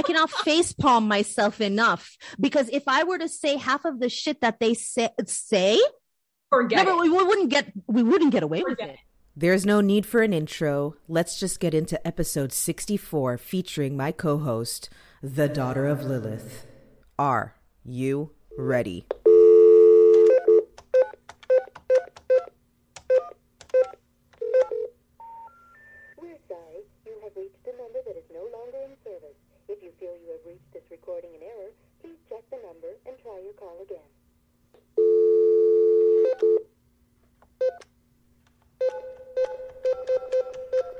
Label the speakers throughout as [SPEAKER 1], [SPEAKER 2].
[SPEAKER 1] I cannot face palm myself enough because if I were to say half of the shit that they say, say
[SPEAKER 2] Forget
[SPEAKER 1] no, but
[SPEAKER 2] it.
[SPEAKER 1] we wouldn't get we wouldn't get away with it.
[SPEAKER 2] it.
[SPEAKER 3] There's no need for an intro. Let's just get into episode 64 featuring my co host, the daughter of Lilith. Are you ready?
[SPEAKER 4] We're sorry. You have reached a number that is no longer in service. If you feel you have reached this recording in error, please check the number and try your call again.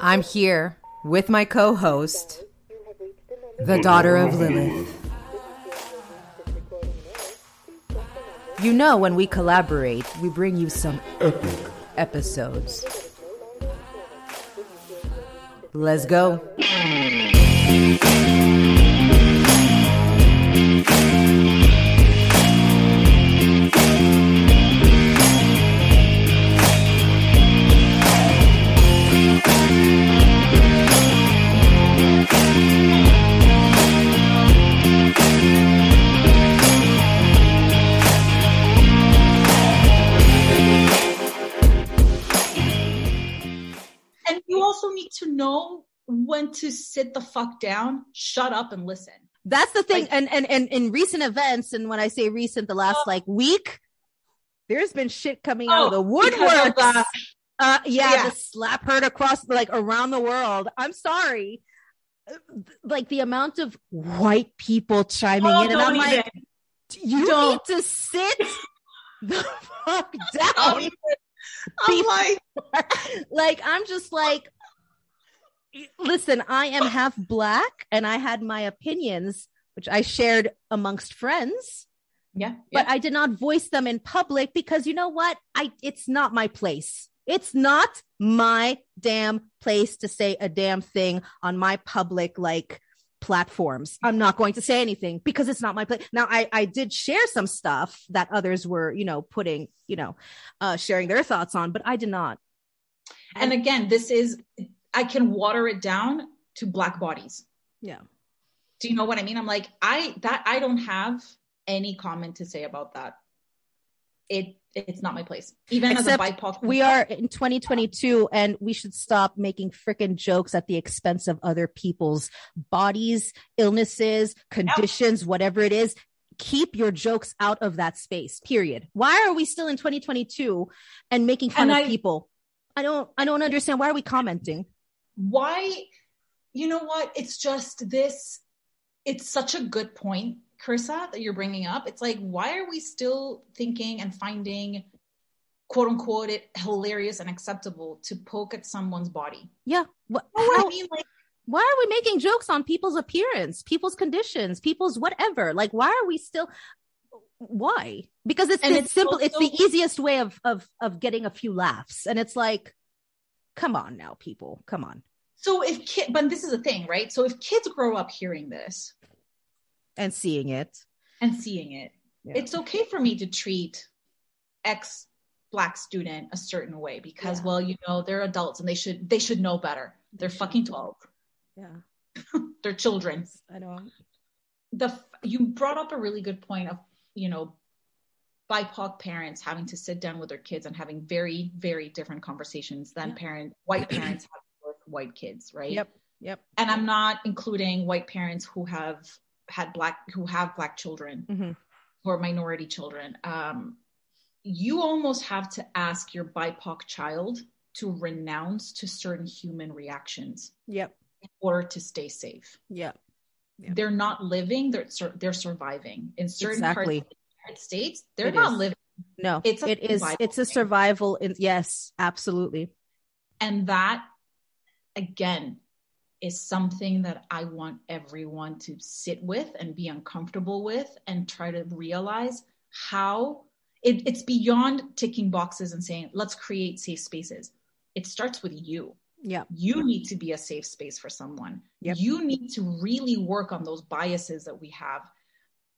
[SPEAKER 3] I'm here with my co host, the daughter of Lilith.
[SPEAKER 4] You
[SPEAKER 3] know, when we collaborate, we bring you some epic episodes.
[SPEAKER 4] that is
[SPEAKER 2] when to sit the fuck down, shut up, and listen.
[SPEAKER 1] That's the thing.
[SPEAKER 2] Like-
[SPEAKER 1] and, and and in recent events, and when I say recent, the last
[SPEAKER 2] Oh.
[SPEAKER 1] like week, there's been shit coming out of the
[SPEAKER 2] Oh,
[SPEAKER 1] woodwork.
[SPEAKER 2] of
[SPEAKER 1] uh, yeah,
[SPEAKER 2] Yeah.
[SPEAKER 1] the slap heard across like around the world. I'm sorry. Uh, Like the amount of white people chiming
[SPEAKER 2] Oh,
[SPEAKER 1] in, and I'm like, you
[SPEAKER 2] Don't.
[SPEAKER 1] need to sit the fuck down.
[SPEAKER 2] even. I'm like,
[SPEAKER 1] like I'm just like listen, I am half black and I had my opinions which I shared amongst friends,
[SPEAKER 2] yeah,
[SPEAKER 1] but I did not voice them in public because you know what? I it's not my place. It's not my damn place to say a damn thing on my public like platforms. I'm not going to say anything because it's not my place. Now I I did share some stuff that others were, you know, putting, you know, uh sharing their thoughts on, but I did not.
[SPEAKER 2] and again, this is I can water it down to black bodies.
[SPEAKER 1] Yeah.
[SPEAKER 2] Do you know what I mean? I'm like, I that I don't have any comment to say about that. It it's not my place. Even
[SPEAKER 1] Except
[SPEAKER 2] as a BIPOC,
[SPEAKER 1] we are in 2022 and we should stop making freaking jokes at the expense of other people's bodies, illnesses, conditions, whatever it is. Keep your jokes out of that space. Period. Why are we still in 2022 and making fun
[SPEAKER 2] And
[SPEAKER 1] of
[SPEAKER 2] I-
[SPEAKER 1] people? I don't I don't understand. Why are we commenting?
[SPEAKER 2] Why you know what it's just this it's such a good point Carissa that you're bringing up it's like why are we still thinking and finding quote unquote it hilarious and acceptable to poke at someone's body
[SPEAKER 1] Yeah. What,
[SPEAKER 2] you know
[SPEAKER 1] how-
[SPEAKER 2] I mean like
[SPEAKER 1] why are we making jokes on people's appearance, people's conditions, people's whatever? Like, why are we still? Why? Because it's,
[SPEAKER 2] And
[SPEAKER 1] it's,
[SPEAKER 2] it's
[SPEAKER 1] simple. it's the easiest way of of of getting a few laughs, and it's like, come on now, people, come on,
[SPEAKER 2] so if kid but this is a thing right so if kids grow up hearing this
[SPEAKER 1] and seeing it.
[SPEAKER 2] and seeing it
[SPEAKER 1] Yeah.
[SPEAKER 2] it's okay for me to treat ex black student a certain way because
[SPEAKER 1] Yeah.
[SPEAKER 2] well you know they're adults and they should they should know better they're fucking 12
[SPEAKER 1] yeah,
[SPEAKER 2] they're children
[SPEAKER 1] I know.
[SPEAKER 2] the you brought up a really good point of you know BIPOC parents having to sit down with their kids and having very very different conversations than
[SPEAKER 1] Yeah.
[SPEAKER 2] parent white parents have with white kids, right?
[SPEAKER 1] Yep, yep.
[SPEAKER 2] And I'm not including white parents who have had black who have black children
[SPEAKER 1] Mhm.
[SPEAKER 2] or minority children. Um, you almost have to ask your BIPOC child to renounce to certain human reactions
[SPEAKER 1] Yep,
[SPEAKER 2] in order to stay safe
[SPEAKER 1] yep. Yeah.
[SPEAKER 2] they're not living they're they're surviving in certain
[SPEAKER 1] Exactly.
[SPEAKER 2] parts United States they're
[SPEAKER 1] It
[SPEAKER 2] not
[SPEAKER 1] is.
[SPEAKER 2] living
[SPEAKER 1] No,
[SPEAKER 2] It's
[SPEAKER 1] it is. It's a survival. In, yes, absolutely.
[SPEAKER 2] and that again is something that I want everyone to sit with and be uncomfortable with and try to realize how it, it's beyond ticking boxes and saying let's create safe spaces it starts with you
[SPEAKER 1] Yeah,
[SPEAKER 2] you need to be a safe space for someone
[SPEAKER 1] Yep.
[SPEAKER 2] you need to really work on those biases that we have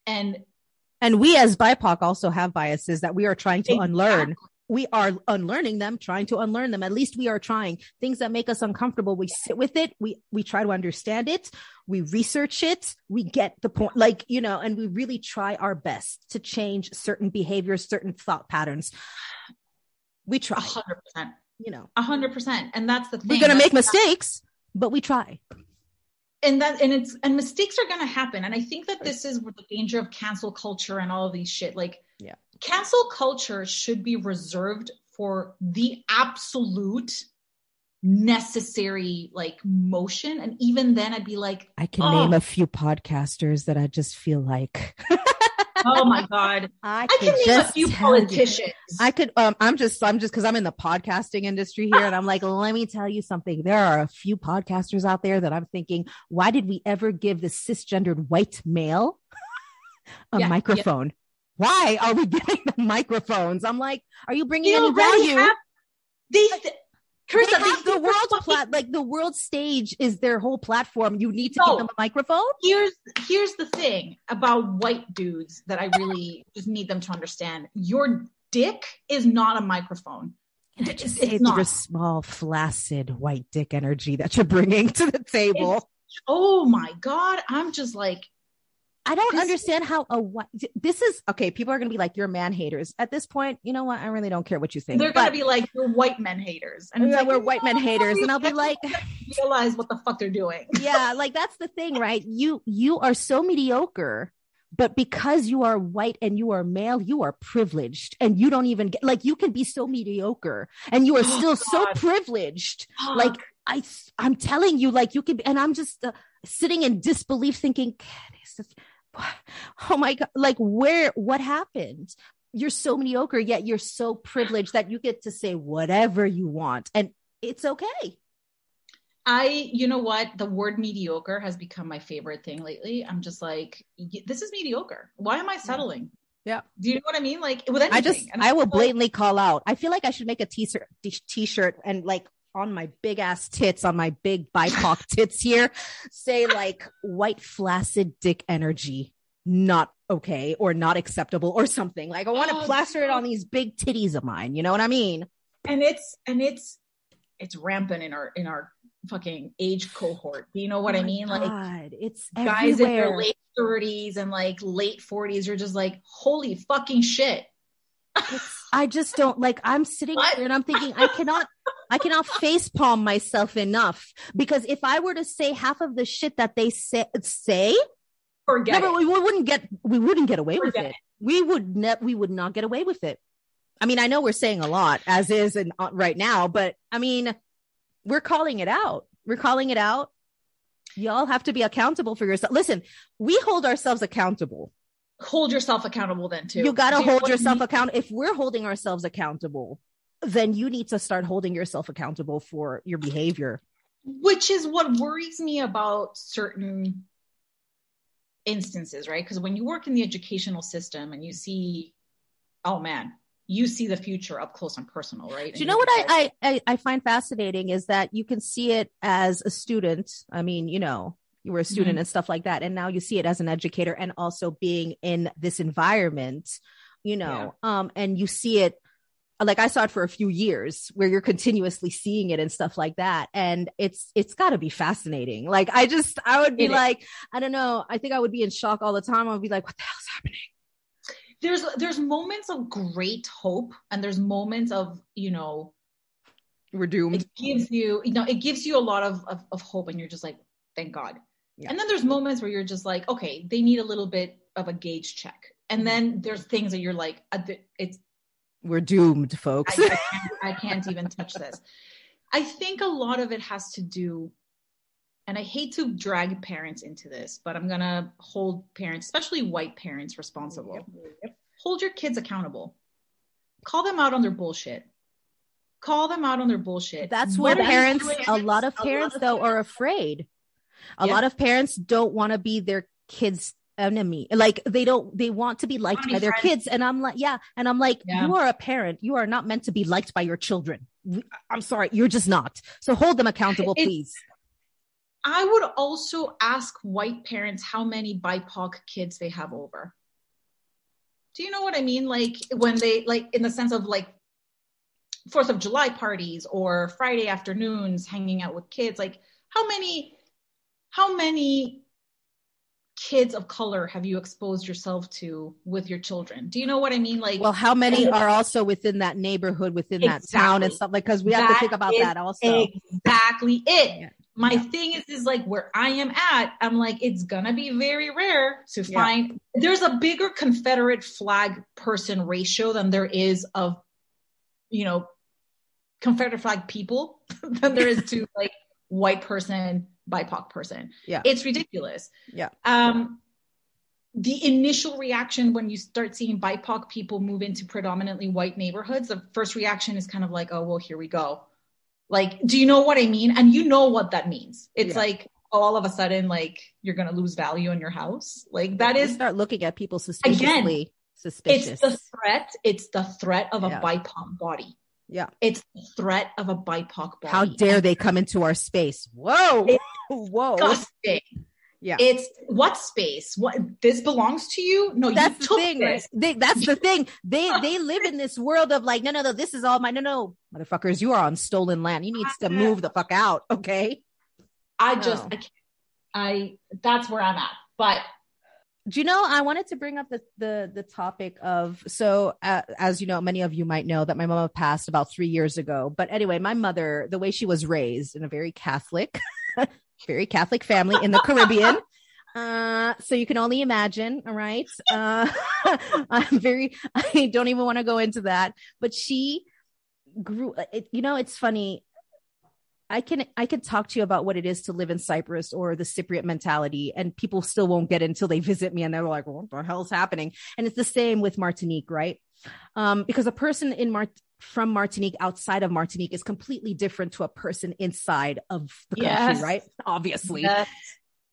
[SPEAKER 2] and
[SPEAKER 1] and we as BIPOC also have biases that we are trying to unlearn. we are unlearning them, trying to unlearn them. At least we are trying things that make us uncomfortable. We sit with it. We, we try to understand it. We research it. We get the point, like, you know, and we really try our best to change certain behaviors, certain thought patterns. We try,
[SPEAKER 2] hundred percent.
[SPEAKER 1] you know,
[SPEAKER 2] A hundred percent. And that's the thing.
[SPEAKER 1] we're going to make mistakes, but we try.
[SPEAKER 2] And that and it's and mistakes are gonna happen. And i think that this is where the danger of cancel culture and all of these shit. Like
[SPEAKER 1] Yeah.
[SPEAKER 2] cancel culture should be reserved for the absolute necessary like motion. And even then i'd be like
[SPEAKER 1] I can
[SPEAKER 2] Oh.
[SPEAKER 1] name a few podcasters that I just feel like
[SPEAKER 2] oh my god
[SPEAKER 1] I,
[SPEAKER 2] i can name a few
[SPEAKER 1] tell you-
[SPEAKER 2] politicians
[SPEAKER 1] I could um I'm just I'm just because I'm in the podcasting industry here and I'm like, let me tell you something. There are a few podcasters out there that I'm thinking, why did we ever give the cisgendered white male a
[SPEAKER 2] Yeah, yeah.
[SPEAKER 1] microphone? Why are we giving them microphones? I'm like, are you bringing
[SPEAKER 2] They
[SPEAKER 1] any value?
[SPEAKER 2] have- they th- Carissa,
[SPEAKER 1] they
[SPEAKER 2] they
[SPEAKER 1] have the
[SPEAKER 2] think
[SPEAKER 1] world's plat like the world stage is their whole platform. You need to
[SPEAKER 2] No.
[SPEAKER 1] give them a microphone.
[SPEAKER 2] here's here's the thing about white dudes that I really just need them to understand. Your dick is not a microphone.
[SPEAKER 1] And I
[SPEAKER 2] It's-
[SPEAKER 1] just
[SPEAKER 2] it's
[SPEAKER 1] say
[SPEAKER 2] not.
[SPEAKER 1] your small, flaccid white dick energy that you're bringing to the table.
[SPEAKER 2] Oh my god, I'm just like
[SPEAKER 1] I don't
[SPEAKER 2] This-
[SPEAKER 1] understand how a what this is okay. People are gonna be like, "You're man haters." At this point, you know what? I really don't care what you think.
[SPEAKER 2] they're gonna be like you're white men haters, and
[SPEAKER 1] yeah,
[SPEAKER 2] like,
[SPEAKER 1] we're white men haters, and I'll be like,
[SPEAKER 2] realize what the fuck they're doing.
[SPEAKER 1] "Yeah, like that's the thing, right? You you are so mediocre, but because you are white and you are male, you are privileged, and you don't even get like you can be so mediocre, and you are
[SPEAKER 2] Oh,
[SPEAKER 1] still so
[SPEAKER 2] God.
[SPEAKER 1] privileged. Like I, I'm telling you, like you can, be, and I'm just uh, sitting in disbelief, thinking, "God, is this- oh my god, like where, what happened? You're so mediocre, yet you're so privileged that you get to say whatever you want, and it's okay.
[SPEAKER 2] I, you know what? The word mediocre has become my favorite thing lately. I'm just like, this is mediocre. Why am I settling?
[SPEAKER 1] Yeah.
[SPEAKER 2] Do you know what I mean? Like with anything.
[SPEAKER 1] I just, I will blatantly call out. I feel like I should make a t-shirt, t-shirt, and like on my big ass tits, on my big BIPOC tits here, say like white flaccid dick energy, not okay or not acceptable or something. Like I want to
[SPEAKER 2] Oh,
[SPEAKER 1] plaster it on these big titties of mine. You know what I mean?
[SPEAKER 2] and it's and it's it's rampant in our in our fucking age cohort. Do you know what
[SPEAKER 1] Oh
[SPEAKER 2] I mean? Like
[SPEAKER 1] it's
[SPEAKER 2] guys in their late 30s and like late 40s are just like, holy fucking shit.
[SPEAKER 1] I just don't like. I'm sitting
[SPEAKER 2] What?
[SPEAKER 1] here and I'm thinking I cannot, I cannot face palm myself enough because if I were to say half of the shit that they say, say
[SPEAKER 2] Forget
[SPEAKER 1] but
[SPEAKER 2] it.
[SPEAKER 1] we wouldn't get, we wouldn't get away with
[SPEAKER 2] Forget
[SPEAKER 1] it. We would ne- we would not get away with it. I mean, I know we're saying a lot as is and uh, right now, but I mean, we're calling it out. We're calling it out. Y'all have to be accountable for yourself. Listen, we hold ourselves accountable.
[SPEAKER 2] Hold yourself accountable then too.
[SPEAKER 1] You got to hold yourself
[SPEAKER 2] mean?
[SPEAKER 1] accountable. If we're holding ourselves accountable, then you need to start holding yourself accountable for your behavior.
[SPEAKER 2] which is what worries me about certain instances, right? Because when you work in the educational system and you see, oh man, you see the future up close and personal, right?
[SPEAKER 1] Do you know what I I I find fascinating is that you can see it as a student. I mean, you know, you were a student
[SPEAKER 2] Mhm.
[SPEAKER 1] and stuff like that, and now you see it as an educator and also being in this environment, you know, um, and you see it like I saw it for a few years where you're continuously seeing it and stuff like that. And it's it's gotta be fascinating. Like I just I would be
[SPEAKER 2] It is.
[SPEAKER 1] like, I don't know, I think I would be in shock all the time. I would be like, what the hell's happening?
[SPEAKER 2] there's there's moments of great hope and there's moments of you know
[SPEAKER 1] We're doomed.
[SPEAKER 2] it gives you you know it gives you a lot of of, of hope and you're just like thank god
[SPEAKER 1] Yeah.
[SPEAKER 2] and then there's moments where you're just like okay they need a little bit of a gauge check. And
[SPEAKER 1] Mhm.
[SPEAKER 2] then there's things that you're like uh, it's
[SPEAKER 1] We're doomed, folks.
[SPEAKER 2] I, I, can't, I can't even touch this. I think a lot of it has to do and i hate to drag parents into this but i'm gonna hold parents especially white parents responsible. Hold your kids accountable. Call them out on their bullshit. Call them out on their bullshit.
[SPEAKER 1] That's
[SPEAKER 2] What
[SPEAKER 1] parents, a lot of parents, though, are afraid. A
[SPEAKER 2] Yeah.
[SPEAKER 1] lot of parents don't want to be their kids' enemy. Like they don't, they want to be liked by their
[SPEAKER 2] friends.
[SPEAKER 1] kids. And I'm like, yeah. And I'm like,
[SPEAKER 2] Yeah.
[SPEAKER 1] you are a parent. You are not meant to be liked by your children. I'm sorry. You're just not. So hold them accountable,
[SPEAKER 2] It's-
[SPEAKER 1] please.
[SPEAKER 2] I would also ask white parents how many BIPOC kids they have over. Do you know what I mean? Like when they like in the sense of like Fourth of July parties or Friday afternoons hanging out with kids. Like how many, how many kids of color have you exposed yourself to with your children? Do you know what I mean? Like,
[SPEAKER 1] well, how many are also within that neighborhood, within that town and stuff like, cause we have to think about that also.
[SPEAKER 2] exactly it.
[SPEAKER 1] Yeah.
[SPEAKER 2] My
[SPEAKER 1] Yeah.
[SPEAKER 2] thing is, is like where I am at, I'm like, it's gonna be very rare to
[SPEAKER 1] Yeah.
[SPEAKER 2] find. There's a bigger Confederate flag person ratio than there is of, you know, Confederate flag people than there is to like white person, BIPOC person.
[SPEAKER 1] Yeah.
[SPEAKER 2] It's ridiculous.
[SPEAKER 1] Yeah.
[SPEAKER 2] Um, the initial reaction when you start seeing BIPOC people move into predominantly white neighborhoods, the first reaction is kind of like, oh, well, here we go. Like, do you know what I mean? And you know what that means. It's
[SPEAKER 1] Yeah.
[SPEAKER 2] like, oh, all of a sudden, like, you're going to lose value in your house. Like, that
[SPEAKER 1] You
[SPEAKER 2] is,
[SPEAKER 1] start looking at people suspiciously suspicious.
[SPEAKER 2] it's the threat. It's the threat of a
[SPEAKER 1] Yeah.
[SPEAKER 2] BIPOC body.
[SPEAKER 1] Yeah.
[SPEAKER 2] It's the threat of a BIPOC body.
[SPEAKER 1] How dare they come into our space? Whoa.
[SPEAKER 2] It's
[SPEAKER 1] Whoa.
[SPEAKER 2] disgusting.
[SPEAKER 1] Yeah.
[SPEAKER 2] It's what space? What this belongs to you? No,
[SPEAKER 1] that's
[SPEAKER 2] you
[SPEAKER 1] the thing, right? They, that's the thing. They they live in this world of like, no, no, no, this is all mine. No, no, motherfuckers, you are on stolen land. You need to move the fuck out, okay?
[SPEAKER 2] I just,
[SPEAKER 1] No.
[SPEAKER 2] I can't. I that's where I'm at. But
[SPEAKER 1] Do you know? I wanted to bring up the the the topic of so uh, as you know, many of you might know that my mama passed about three years ago. But anyway, my mother, the way she was raised in a very Catholic, very Catholic family in the Caribbean. Uh, so you can only imagine, all right. Uh, I'm very, I don't even want to go into that, but she grew, it, you know, it's funny. I can, I can talk to you about what it is to live in Cyprus or the Cypriot mentality and people still won't get it until they visit me and they're like, what the hell's happening? And it's the same with Martinique, right? Um, because a person in Mart, from Martinique outside of Martinique is completely different to a person inside of the country,
[SPEAKER 2] Yes.
[SPEAKER 1] right? Obviously
[SPEAKER 2] that's-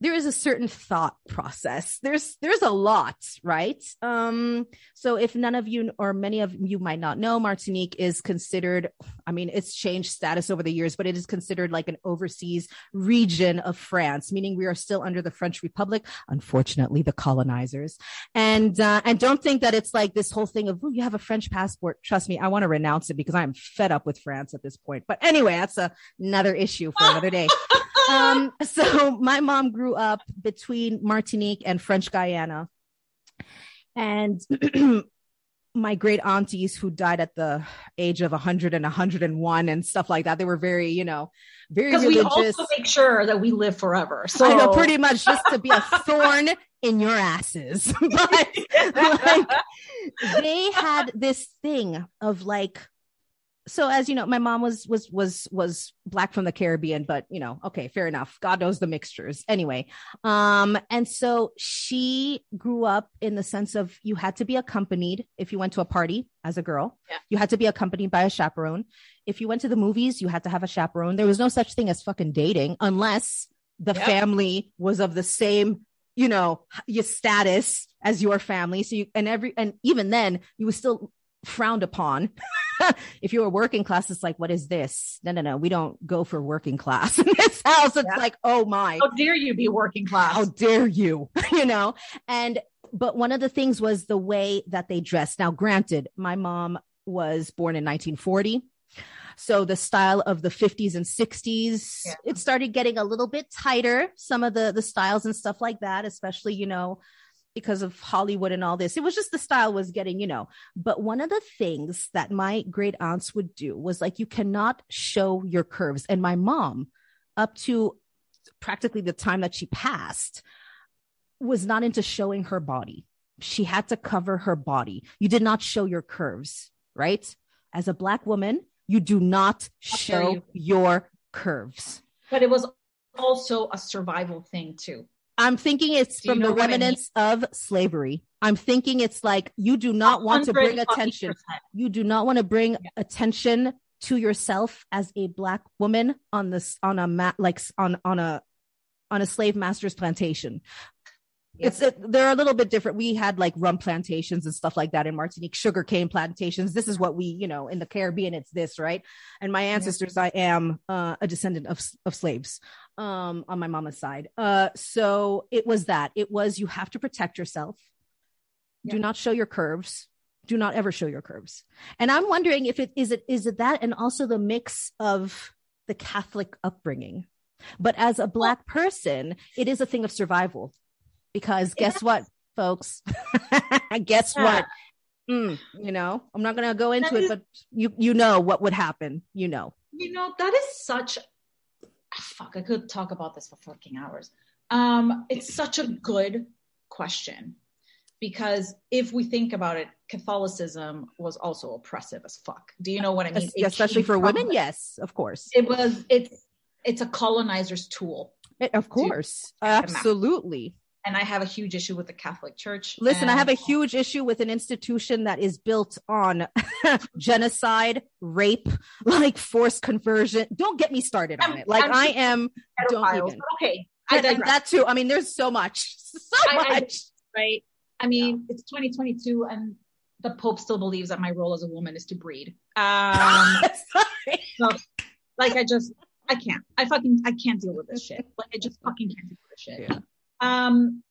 [SPEAKER 1] there is a certain thought process. There's there's a lot right? Um so if none of you or many of you might not know martinique is considered i mean it's changed status over the years but it is considered like an overseas region of france meaning we are still under the french republic unfortunately the colonizers. And uh, and don't think that it's like this whole thing of you have a french passport. Trust me i want to renounce it because i'm fed up with france at this point. But anyway that's a, another issue for another day um, so my mom grew up between Martinique and French Guiana. And my great aunties who died at the age of 100 and 101 and stuff like that, they were very, you know, very
[SPEAKER 2] because we
[SPEAKER 1] religious.
[SPEAKER 2] also make sure that we live forever. So
[SPEAKER 1] I know pretty much just to be a thorn in your asses. but like, they had this thing of like so as you know my mom was was was was black from the caribbean but you know okay fair enough. God knows the mixtures. Anyway um and so she grew up in the sense of you had to be accompanied if you went to a party as a girl.
[SPEAKER 2] Yeah.
[SPEAKER 1] you had to be accompanied by a chaperone. If you went to the movies you had to have a chaperone. There was no such thing as fucking dating unless the
[SPEAKER 2] Yep.
[SPEAKER 1] family was of the same you know your status as your family. So you and every and even then you were still frowned upon. If you were working class it's like what is this? No no no. We don't go for working class in this house. It's
[SPEAKER 2] Yeah.
[SPEAKER 1] like oh my.
[SPEAKER 2] How dare you be working class?
[SPEAKER 1] how dare you you know? And but one of the things was the way that they dressed. Now granted my mom was born in 1940 so the style of the 50s and 60s
[SPEAKER 2] Yeah.
[SPEAKER 1] it started getting a little bit tighter some of the the styles and stuff like that especially you know because of Hollywood and all this. It was just the style was getting, you know. But one of the things that my great aunts would do was like, you cannot show your curves. And my mom, up to practically the time that she passed, was not into showing her body. She had to cover her body. You did not show your curves, right? As a black woman, you do not show
[SPEAKER 2] you.
[SPEAKER 1] your curves.
[SPEAKER 2] but it was also a survival thing too.
[SPEAKER 1] I'm thinking it's
[SPEAKER 2] Do
[SPEAKER 1] from the
[SPEAKER 2] what I mean?
[SPEAKER 1] remnants of slavery. I'm thinking it's like you do not want to bring attention. You do not want to bring attention to yourself as a black woman on this on a mat like on on a on a slave master's plantation. It's a, they're a little bit different. We had like rum plantations and stuff like that in Martinique, sugarcane plantations. This is what we, you know, in the Caribbean, it's this, right? And my ancestors, I am uh, a descendant of of slaves um, on my mama's side. Uh, so it was that. It was you have to protect yourself. Do not show your curves. do not ever show your curves. And I'm wondering if it is it is it that and also the mix of the Catholic upbringing. But as a black person, it is a thing of survival. Because guess what, folks? guess
[SPEAKER 2] Yeah.
[SPEAKER 1] what? Mm, you know, I'm not gonna go into
[SPEAKER 2] That
[SPEAKER 1] it,
[SPEAKER 2] is-
[SPEAKER 1] but you you know what would happen. You know.
[SPEAKER 2] You know, that is such fuck, I could talk about this for fucking hours. Um, it's such a good question because if we think about it, Catholicism was also oppressive as fuck. Do you know what I mean?
[SPEAKER 1] Es-
[SPEAKER 2] It
[SPEAKER 1] especially for women, yes, of course.
[SPEAKER 2] It was it's it's a colonizer's tool.
[SPEAKER 1] It- of course. Absolutely.
[SPEAKER 2] And I have a huge issue with the Catholic Church.
[SPEAKER 1] Listen, I have a huge issue with an institution that is built on genocide, rape, like forced conversion. Don't get me started on
[SPEAKER 2] I'm-
[SPEAKER 1] it. Like
[SPEAKER 2] I'm
[SPEAKER 1] I am don't even.
[SPEAKER 2] Okay, I
[SPEAKER 1] And- and that too. I mean, there's so much. So
[SPEAKER 2] I- I-
[SPEAKER 1] much.
[SPEAKER 2] right? I mean, it's 2022, and the Pope still believes that my role as a woman is to breed. Um,
[SPEAKER 1] Sorry.
[SPEAKER 2] like I just, I can't. I fucking, I can't deal with this shit. Like I just fucking can't deal with this shit.
[SPEAKER 1] Yeah.
[SPEAKER 2] Um,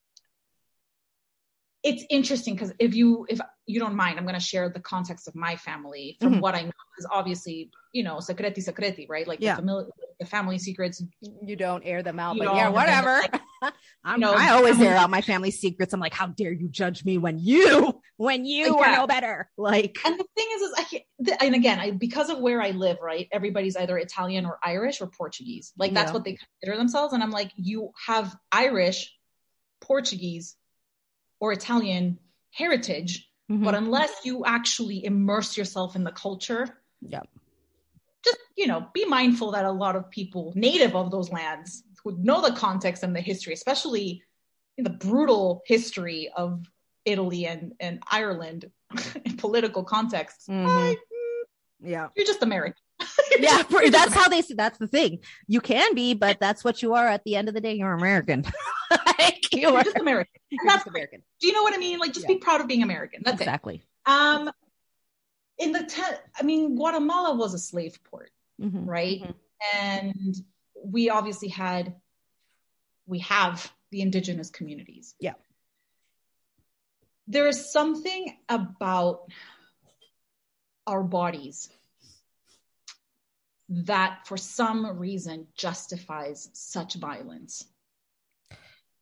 [SPEAKER 2] it's interesting because if you, if you don't mind, I'm going to share the context of my family from
[SPEAKER 1] Mhm.
[SPEAKER 2] what I know. Because obviously, you know, secreti secreti, right? Like
[SPEAKER 1] Yeah.
[SPEAKER 2] the, famili- the family secrets.
[SPEAKER 1] You don't air them out, but yeah, whatever.
[SPEAKER 2] it's
[SPEAKER 1] I'm,
[SPEAKER 2] know,
[SPEAKER 1] I always air out my family secrets. I'm like, how dare you judge me when you, when you are
[SPEAKER 2] Yeah.
[SPEAKER 1] no better? Like,
[SPEAKER 2] And the thing is, is I can't, and again, I, because of where I live, right? Everybody's either Italian or Irish or Portuguese. Like that's
[SPEAKER 1] Yeah.
[SPEAKER 2] what they consider themselves. And I'm like, you have Irish, Portuguese, or Italian heritage,
[SPEAKER 1] mhm.
[SPEAKER 2] but unless you actually immerse yourself in the culture,
[SPEAKER 1] yeah,
[SPEAKER 2] just you know, be mindful that a lot of people native of those lands who know the context and the history, especially in the brutal history of Italy and and Ireland in political contexts.
[SPEAKER 1] Mhm.
[SPEAKER 2] like,
[SPEAKER 1] yeah.
[SPEAKER 2] you're just American.
[SPEAKER 1] yeah, for- that's how they see. That's the thing. You can be, but that's what you are. At the end of the day, you're American. like, you
[SPEAKER 2] You're
[SPEAKER 1] are
[SPEAKER 2] just American.
[SPEAKER 1] you're
[SPEAKER 2] that's
[SPEAKER 1] just American.
[SPEAKER 2] Do you know what I mean? Like, just
[SPEAKER 1] Yeah.
[SPEAKER 2] be proud of being American. That's
[SPEAKER 1] exactly.
[SPEAKER 2] it. Um, in the te- I mean, Guatemala was a slave port,
[SPEAKER 1] Mhm.
[SPEAKER 2] right?
[SPEAKER 1] Mhm.
[SPEAKER 2] And we obviously had, we have the indigenous communities.
[SPEAKER 1] Yeah.
[SPEAKER 2] There is something about our bodies that for some reason justifies such violence.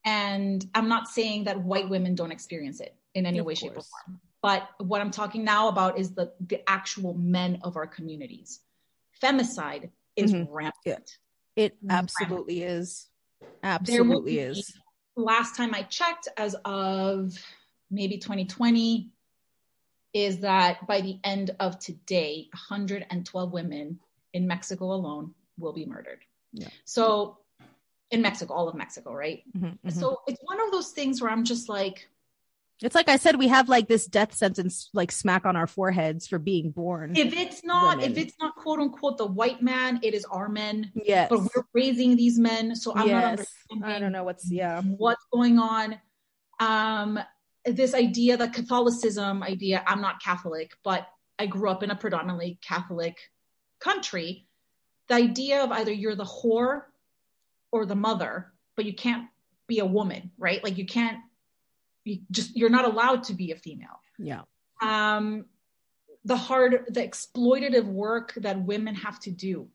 [SPEAKER 2] And I'm not saying that white women don't experience it in any
[SPEAKER 1] Of
[SPEAKER 2] way, shape, or form. But what I'm talking now about is the, the actual men of our communities. Femicide is
[SPEAKER 1] Mhm.
[SPEAKER 2] rampant.
[SPEAKER 1] It
[SPEAKER 2] Right.
[SPEAKER 1] absolutely is. Absolutely is.
[SPEAKER 2] Last time I checked, as of maybe 2020, is that by the end of today, 112 women in Mexico alone will be murdered.
[SPEAKER 1] Yeah.
[SPEAKER 2] So in Mexico, all of Mexico, right?
[SPEAKER 1] Mhm, mhm.
[SPEAKER 2] So it's one of those things where I'm just like,
[SPEAKER 1] it's like I said, we have like this death sentence like smack on our foreheads for being born.
[SPEAKER 2] if it's not, if it's not quote unquote the white man, it is our men.
[SPEAKER 1] yes.
[SPEAKER 2] But we're raising these men, so I'm not
[SPEAKER 1] yes.
[SPEAKER 2] understanding
[SPEAKER 1] I don't know what's yeah.
[SPEAKER 2] what's going on. Um, this idea, the Catholicism idea, I'm not Catholic, but I grew up in a predominantly Catholic country. The idea of either you're the whore or the mother, but you can't be a woman, right? Like you can't, you just, you're not allowed to be a female.
[SPEAKER 1] Yeah.
[SPEAKER 2] Um, the hard, the exploitative work that women have to do,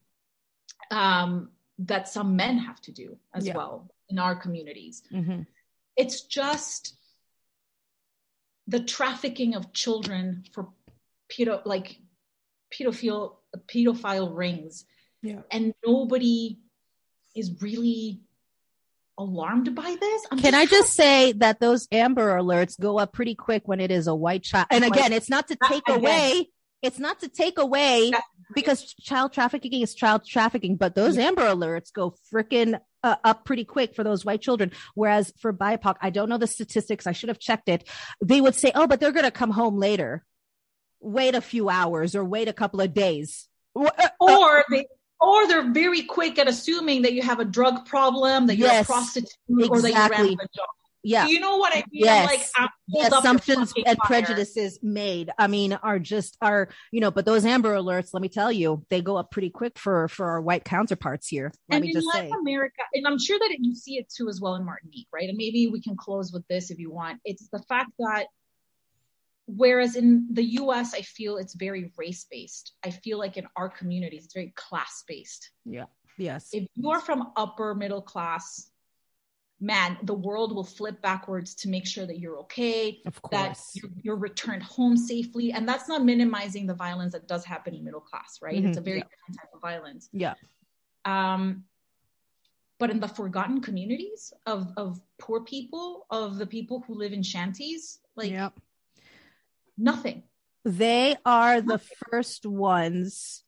[SPEAKER 2] um, that some men have to do as
[SPEAKER 1] Yeah.
[SPEAKER 2] well in our communities
[SPEAKER 1] Mhm.
[SPEAKER 2] it's just the trafficking of children for pedo like pedophile pedophile rings
[SPEAKER 1] Yeah.
[SPEAKER 2] and nobody is really alarmed by this I'm
[SPEAKER 1] Can I
[SPEAKER 2] trying
[SPEAKER 1] just say that those Amber alerts go up pretty quick when it is a white child? And again, it's not to take
[SPEAKER 2] Again.
[SPEAKER 1] away, it's not to take away because child trafficking is child trafficking, but those Amber alerts go freaking uh, up pretty quick for those white children. Whereas for BIPOC, I don't know the statistics. I should have checked it. They would say, oh, but they're going to come home later. Wait a few hours or wait a couple of days. Uh, uh,
[SPEAKER 2] or they or they're very quick at assuming that you have a drug problem that you're
[SPEAKER 1] Yes,
[SPEAKER 2] a prostitute or that you
[SPEAKER 1] exactly.
[SPEAKER 2] ran a job
[SPEAKER 1] yeah.
[SPEAKER 2] you know what i mean
[SPEAKER 1] Yes.
[SPEAKER 2] like
[SPEAKER 1] the
[SPEAKER 2] hold up your
[SPEAKER 1] assumptions and
[SPEAKER 2] fire.
[SPEAKER 1] prejudices made i mean are just are you know but those amber alerts let me tell you they go up pretty quick for for our white counterparts here let
[SPEAKER 2] and
[SPEAKER 1] me
[SPEAKER 2] in
[SPEAKER 1] just
[SPEAKER 2] Latin
[SPEAKER 1] say
[SPEAKER 2] America, and I'm sure that you see it too as well in Martinique, right? And maybe we can close with this if you want. It's the fact that whereas in the us i feel it's very race based i feel like in our communities it's very class based
[SPEAKER 1] Yeah. Yes.
[SPEAKER 2] if you're from upper middle class man the world will flip backwards to make sure that you're okay
[SPEAKER 1] of
[SPEAKER 2] that you're, you're returned home safely and that's not minimizing the violence that does happen in middle class right it's a
[SPEAKER 1] Mhm,
[SPEAKER 2] very
[SPEAKER 1] yeah.
[SPEAKER 2] different type of violence
[SPEAKER 1] Yeah.
[SPEAKER 2] um but in the forgotten communities of of poor people of the people who live in shanties like
[SPEAKER 1] yeah.
[SPEAKER 2] Nothing
[SPEAKER 1] They are the first ones.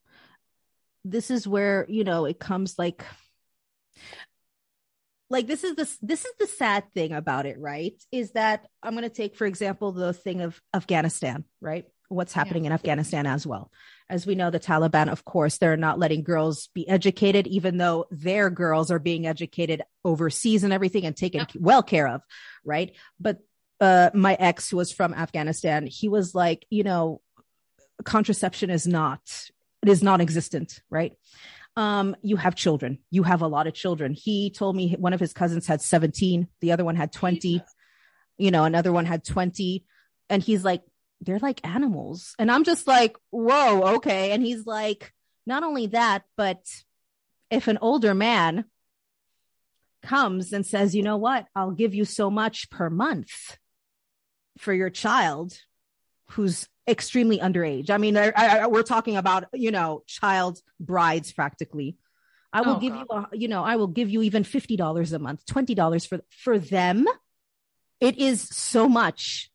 [SPEAKER 1] This is where, you know, it comes like like this is this this is the sad thing about it, right? Is that I'm going to take for example the thing of Afghanistan, right? What's happening in Afghanistan as well. As we know the Taliban of course they're not letting girls be educated even though their girls are being educated overseas and everything and taken well care of, right? But uh my ex who was from Afghanistan, he was like, you know, contraception is not it is non-existent, right? Um, you have children. You have a lot of children. He told me one of his cousins had 17, the other one had 20, you know, another one had 20. And he's like, they're like animals. And I'm just like, whoa, okay. And he's like, not only that, but if an older man comes and says, you know what, I'll give you so much per month for your child who's extremely underage. I mean, I, I, we're talking about, you know, child brides practically. I will
[SPEAKER 2] Oh,
[SPEAKER 1] give
[SPEAKER 2] God.
[SPEAKER 1] you, a, you know, I will give you even $50 a month, $20 for, for them. It is so much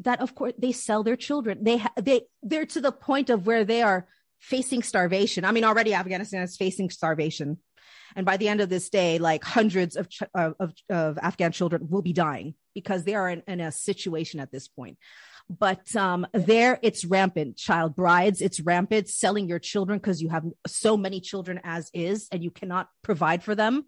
[SPEAKER 1] that of course they sell their children. They, ha- they, they're to the point of where they are facing starvation. I mean, already Afghanistan is facing starvation. And by the end of this day, like hundreds of, ch- of, of, of Afghan children will be dying because they are in, in a situation at this point. But um, there, it's rampant. Child brides, it's rampant. Selling your children because you have so many children as is, and you cannot provide for them.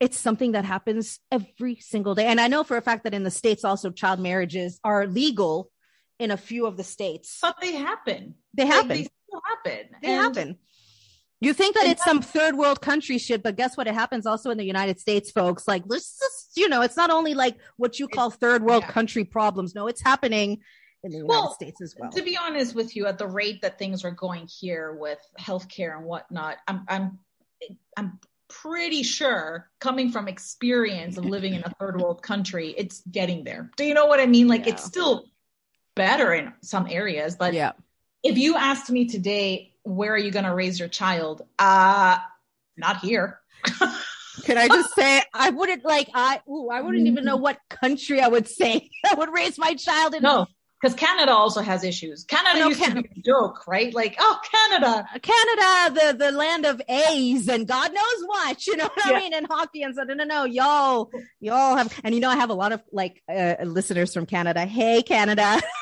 [SPEAKER 1] It's something that happens every single day. And I know for a fact that in the states, also child marriages are legal in a few of the states.
[SPEAKER 2] but they happen
[SPEAKER 1] They happen.
[SPEAKER 2] they still happen
[SPEAKER 1] They
[SPEAKER 2] And
[SPEAKER 1] happen. You think that
[SPEAKER 2] and
[SPEAKER 1] it's some third world country shit, but guess what? It happens also in the United States, folks. Like, let's just, you know, it's not only like what you call third world
[SPEAKER 2] yeah.
[SPEAKER 1] country problems. No, it's happening in the United
[SPEAKER 2] Well,
[SPEAKER 1] States as well.
[SPEAKER 2] to be honest with you, at the rate that things are going here with healthcare and whatnot, I'm I'm I'm pretty sure, coming from experience of living in a third world country, it's getting there. Do you know what I mean? Like it's still better in some areas, but
[SPEAKER 1] yeah.
[SPEAKER 2] if you asked me today, where are you going to raise your child? Uh not here.
[SPEAKER 1] Can I just say, I wouldn't like, I, ooh, I wouldn't even know what country I would say I would raise my child in.
[SPEAKER 2] No, because Canada also has issues. Canada
[SPEAKER 1] No,
[SPEAKER 2] used
[SPEAKER 1] Can-
[SPEAKER 2] to be a joke, right? Like, oh, Canada.
[SPEAKER 1] Canada, the the land of A's and God knows what, you know what I mean? And hockey and so no, no, no, y'all, y'all have, and you know, I have a lot of like uh, listeners from Canada. Hey, Canada.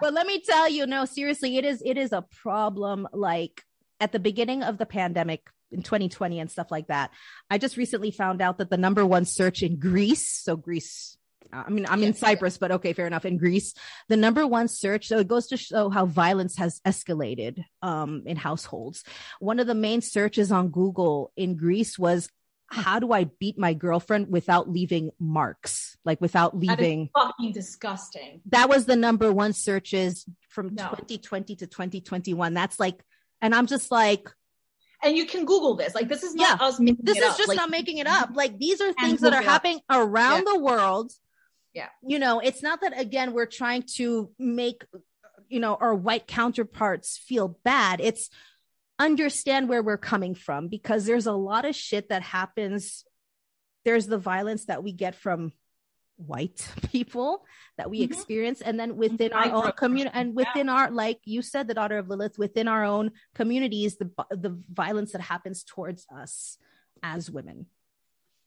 [SPEAKER 1] But let me tell you, no, seriously, it is it is a problem. Like at the beginning of the pandemic in 2020 and stuff like that. I just recently found out that the number one search in Greece, so Greece. I mean, I'm in
[SPEAKER 2] Yes,
[SPEAKER 1] Cyprus, but okay, fair enough. In Greece, the number one search. So it goes to show how violence has escalated um, in households. One of the main searches on Google in Greece was, "How do I beat my girlfriend without leaving marks? Like without leaving."
[SPEAKER 2] fucking disgusting.
[SPEAKER 1] that was the number one searches from
[SPEAKER 2] No.
[SPEAKER 1] 2020 to 2021 that's like and i'm just like
[SPEAKER 2] And you can Google this. Like, this is not us making
[SPEAKER 1] this is
[SPEAKER 2] up.
[SPEAKER 1] just
[SPEAKER 2] Like,
[SPEAKER 1] not making it up like these are things that are happening around the world
[SPEAKER 2] Yeah.
[SPEAKER 1] you know it's not that again we're trying to make you know our white counterparts feel bad it's understand where we're coming from because there's a lot of shit that happens there's the violence that we get from white people that we
[SPEAKER 2] Mhm.
[SPEAKER 1] experience and then within our own community and within our like you said the daughter of lilith within our own communities the the violence that happens towards us as women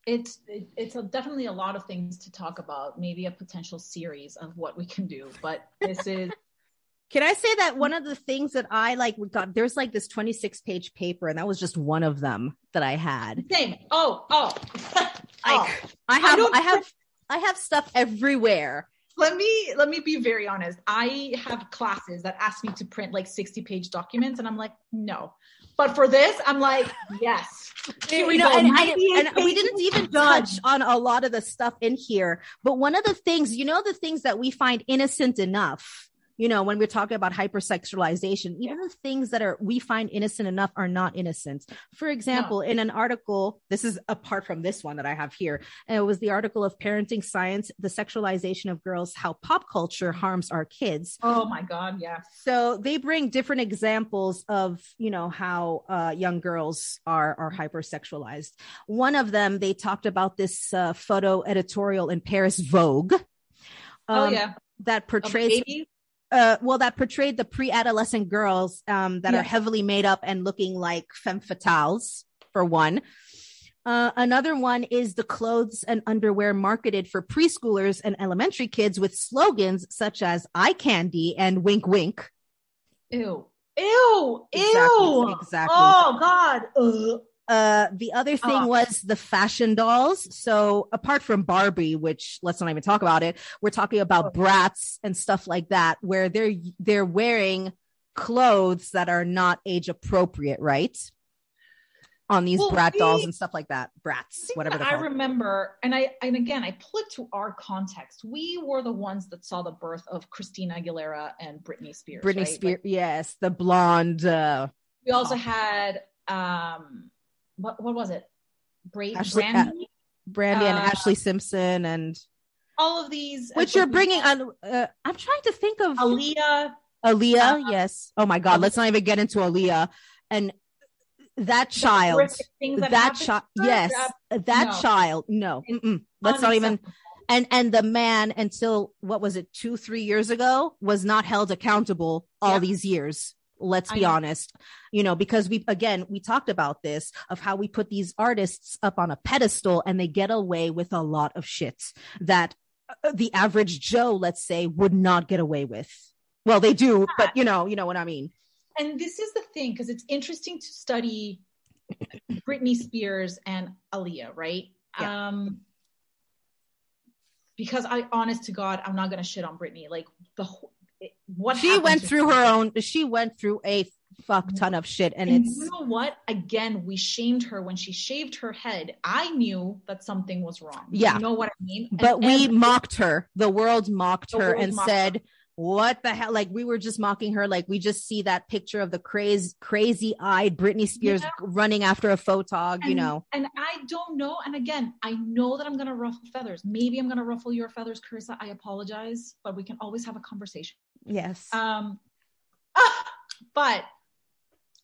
[SPEAKER 2] it's it, it's a, definitely a lot of things to talk about. Maybe a potential series of what we can do. But this is
[SPEAKER 1] Can I say that one mm-hmm. of the things that I like we got there's like this 26 page paper and that was just one of them that I had.
[SPEAKER 2] same. Oh, oh. oh.
[SPEAKER 1] I have
[SPEAKER 2] don't-
[SPEAKER 1] I, have I have stuff everywhere.
[SPEAKER 2] let me let me be very honest i have classes that ask me to print like 60 page documents and i'm like no But for this, I'm like, yes. Here we
[SPEAKER 1] know,
[SPEAKER 2] go.
[SPEAKER 1] and,
[SPEAKER 2] 98
[SPEAKER 1] and we didn't even touch on a lot of the stuff in here. But one of the things, you know, the things that we find innocent enough, you know, when we're talking about hypersexualization, even the things that are we find innocent enough are not innocent. For example, in an article, this is apart from this one that I have here, and it was the article of Parenting Science, the sexualization of girls, how pop culture harms our kids.
[SPEAKER 2] Oh my God, yeah.
[SPEAKER 1] So they bring different examples of, you know, how uh, young girls are are hypersexualized. One of them, they talked about this uh, photo editorial in Paris Vogue.
[SPEAKER 2] oh
[SPEAKER 1] um,
[SPEAKER 2] yeah.
[SPEAKER 1] that portrays? Uh well that portrayed the pre-adolescent girls um that
[SPEAKER 2] Yeah.
[SPEAKER 1] are heavily made up and looking like femme fatales for one uh, another one is the clothes and underwear marketed for preschoolers and elementary kids with slogans such as eye candy and wink wink
[SPEAKER 2] Ew. Ew.
[SPEAKER 1] Exactly,
[SPEAKER 2] Ew.
[SPEAKER 1] exactly.
[SPEAKER 2] Oh God. Ugh.
[SPEAKER 1] Uh the other thing
[SPEAKER 2] Oh.
[SPEAKER 1] was the fashion dolls so apart from barbie which let's not even talk about it we're talking about
[SPEAKER 2] Oh.
[SPEAKER 1] Bratz and stuff like that where they're they're wearing clothes that are not age appropriate right on these
[SPEAKER 2] Well,
[SPEAKER 1] brat dolls and stuff like that
[SPEAKER 2] Bratz
[SPEAKER 1] whatever
[SPEAKER 2] that I remember, and I and again I pull it to our context. We were the ones that saw the birth of Christina Aguilera and Britney Spears.
[SPEAKER 1] britney
[SPEAKER 2] right?
[SPEAKER 1] spears
[SPEAKER 2] Like,
[SPEAKER 1] yes the blonde uh
[SPEAKER 2] we also
[SPEAKER 1] Oh.
[SPEAKER 2] had um, what what was it? Bra-
[SPEAKER 1] Ashley-
[SPEAKER 2] Brandy.
[SPEAKER 1] brandy and
[SPEAKER 2] Uh,
[SPEAKER 1] ashlee simpson and
[SPEAKER 2] all of these,
[SPEAKER 1] which
[SPEAKER 2] uh,
[SPEAKER 1] you're bringing on uh, i'm trying to think of
[SPEAKER 2] Aaliyah.
[SPEAKER 1] Aaliyah,
[SPEAKER 2] Uh,
[SPEAKER 1] yes. Oh my God, let's not even get into Aaliyah and that child.
[SPEAKER 2] things
[SPEAKER 1] That, child, yes,
[SPEAKER 2] that-
[SPEAKER 1] that
[SPEAKER 2] no.
[SPEAKER 1] child. No, mm-mm. let's not even. And and the man until what was it, two three years ago, was not held accountable all
[SPEAKER 2] Yeah.
[SPEAKER 1] these years. Let's be honest, you know, because we again we talked about this of how we put these artists up on a pedestal and they get away with a lot of shit that uh, the average Joe, let's say, would not get away with. Well, they do, but you know, you know what I mean.
[SPEAKER 2] and this is the thing because it's interesting to study Britney Spears and Aaliyah, right?
[SPEAKER 1] Yeah.
[SPEAKER 2] Um, because I, honest to God, I'm not gonna shit on Britney. Like the what
[SPEAKER 1] she went through
[SPEAKER 2] her.
[SPEAKER 1] her own she went through a fuck ton of shit and,
[SPEAKER 2] And
[SPEAKER 1] it's
[SPEAKER 2] you know what? Again, we shamed her when she shaved her head. I knew that something was wrong.
[SPEAKER 1] Yeah.
[SPEAKER 2] you know what I mean. And
[SPEAKER 1] but we
[SPEAKER 2] every-
[SPEAKER 1] mocked her the world mocked
[SPEAKER 2] The
[SPEAKER 1] her
[SPEAKER 2] world
[SPEAKER 1] and
[SPEAKER 2] mocked
[SPEAKER 1] said what the hell like we were just mocking her like we just see that picture of the crazy crazy eyed britney spears
[SPEAKER 2] Yeah.
[SPEAKER 1] running after a photog you know
[SPEAKER 2] And I don't know. And again, I know that I'm gonna ruffle feathers. Maybe I'm gonna ruffle your feathers, Carissa. I apologize, but we can always have a conversation.
[SPEAKER 1] Yes
[SPEAKER 2] Um, but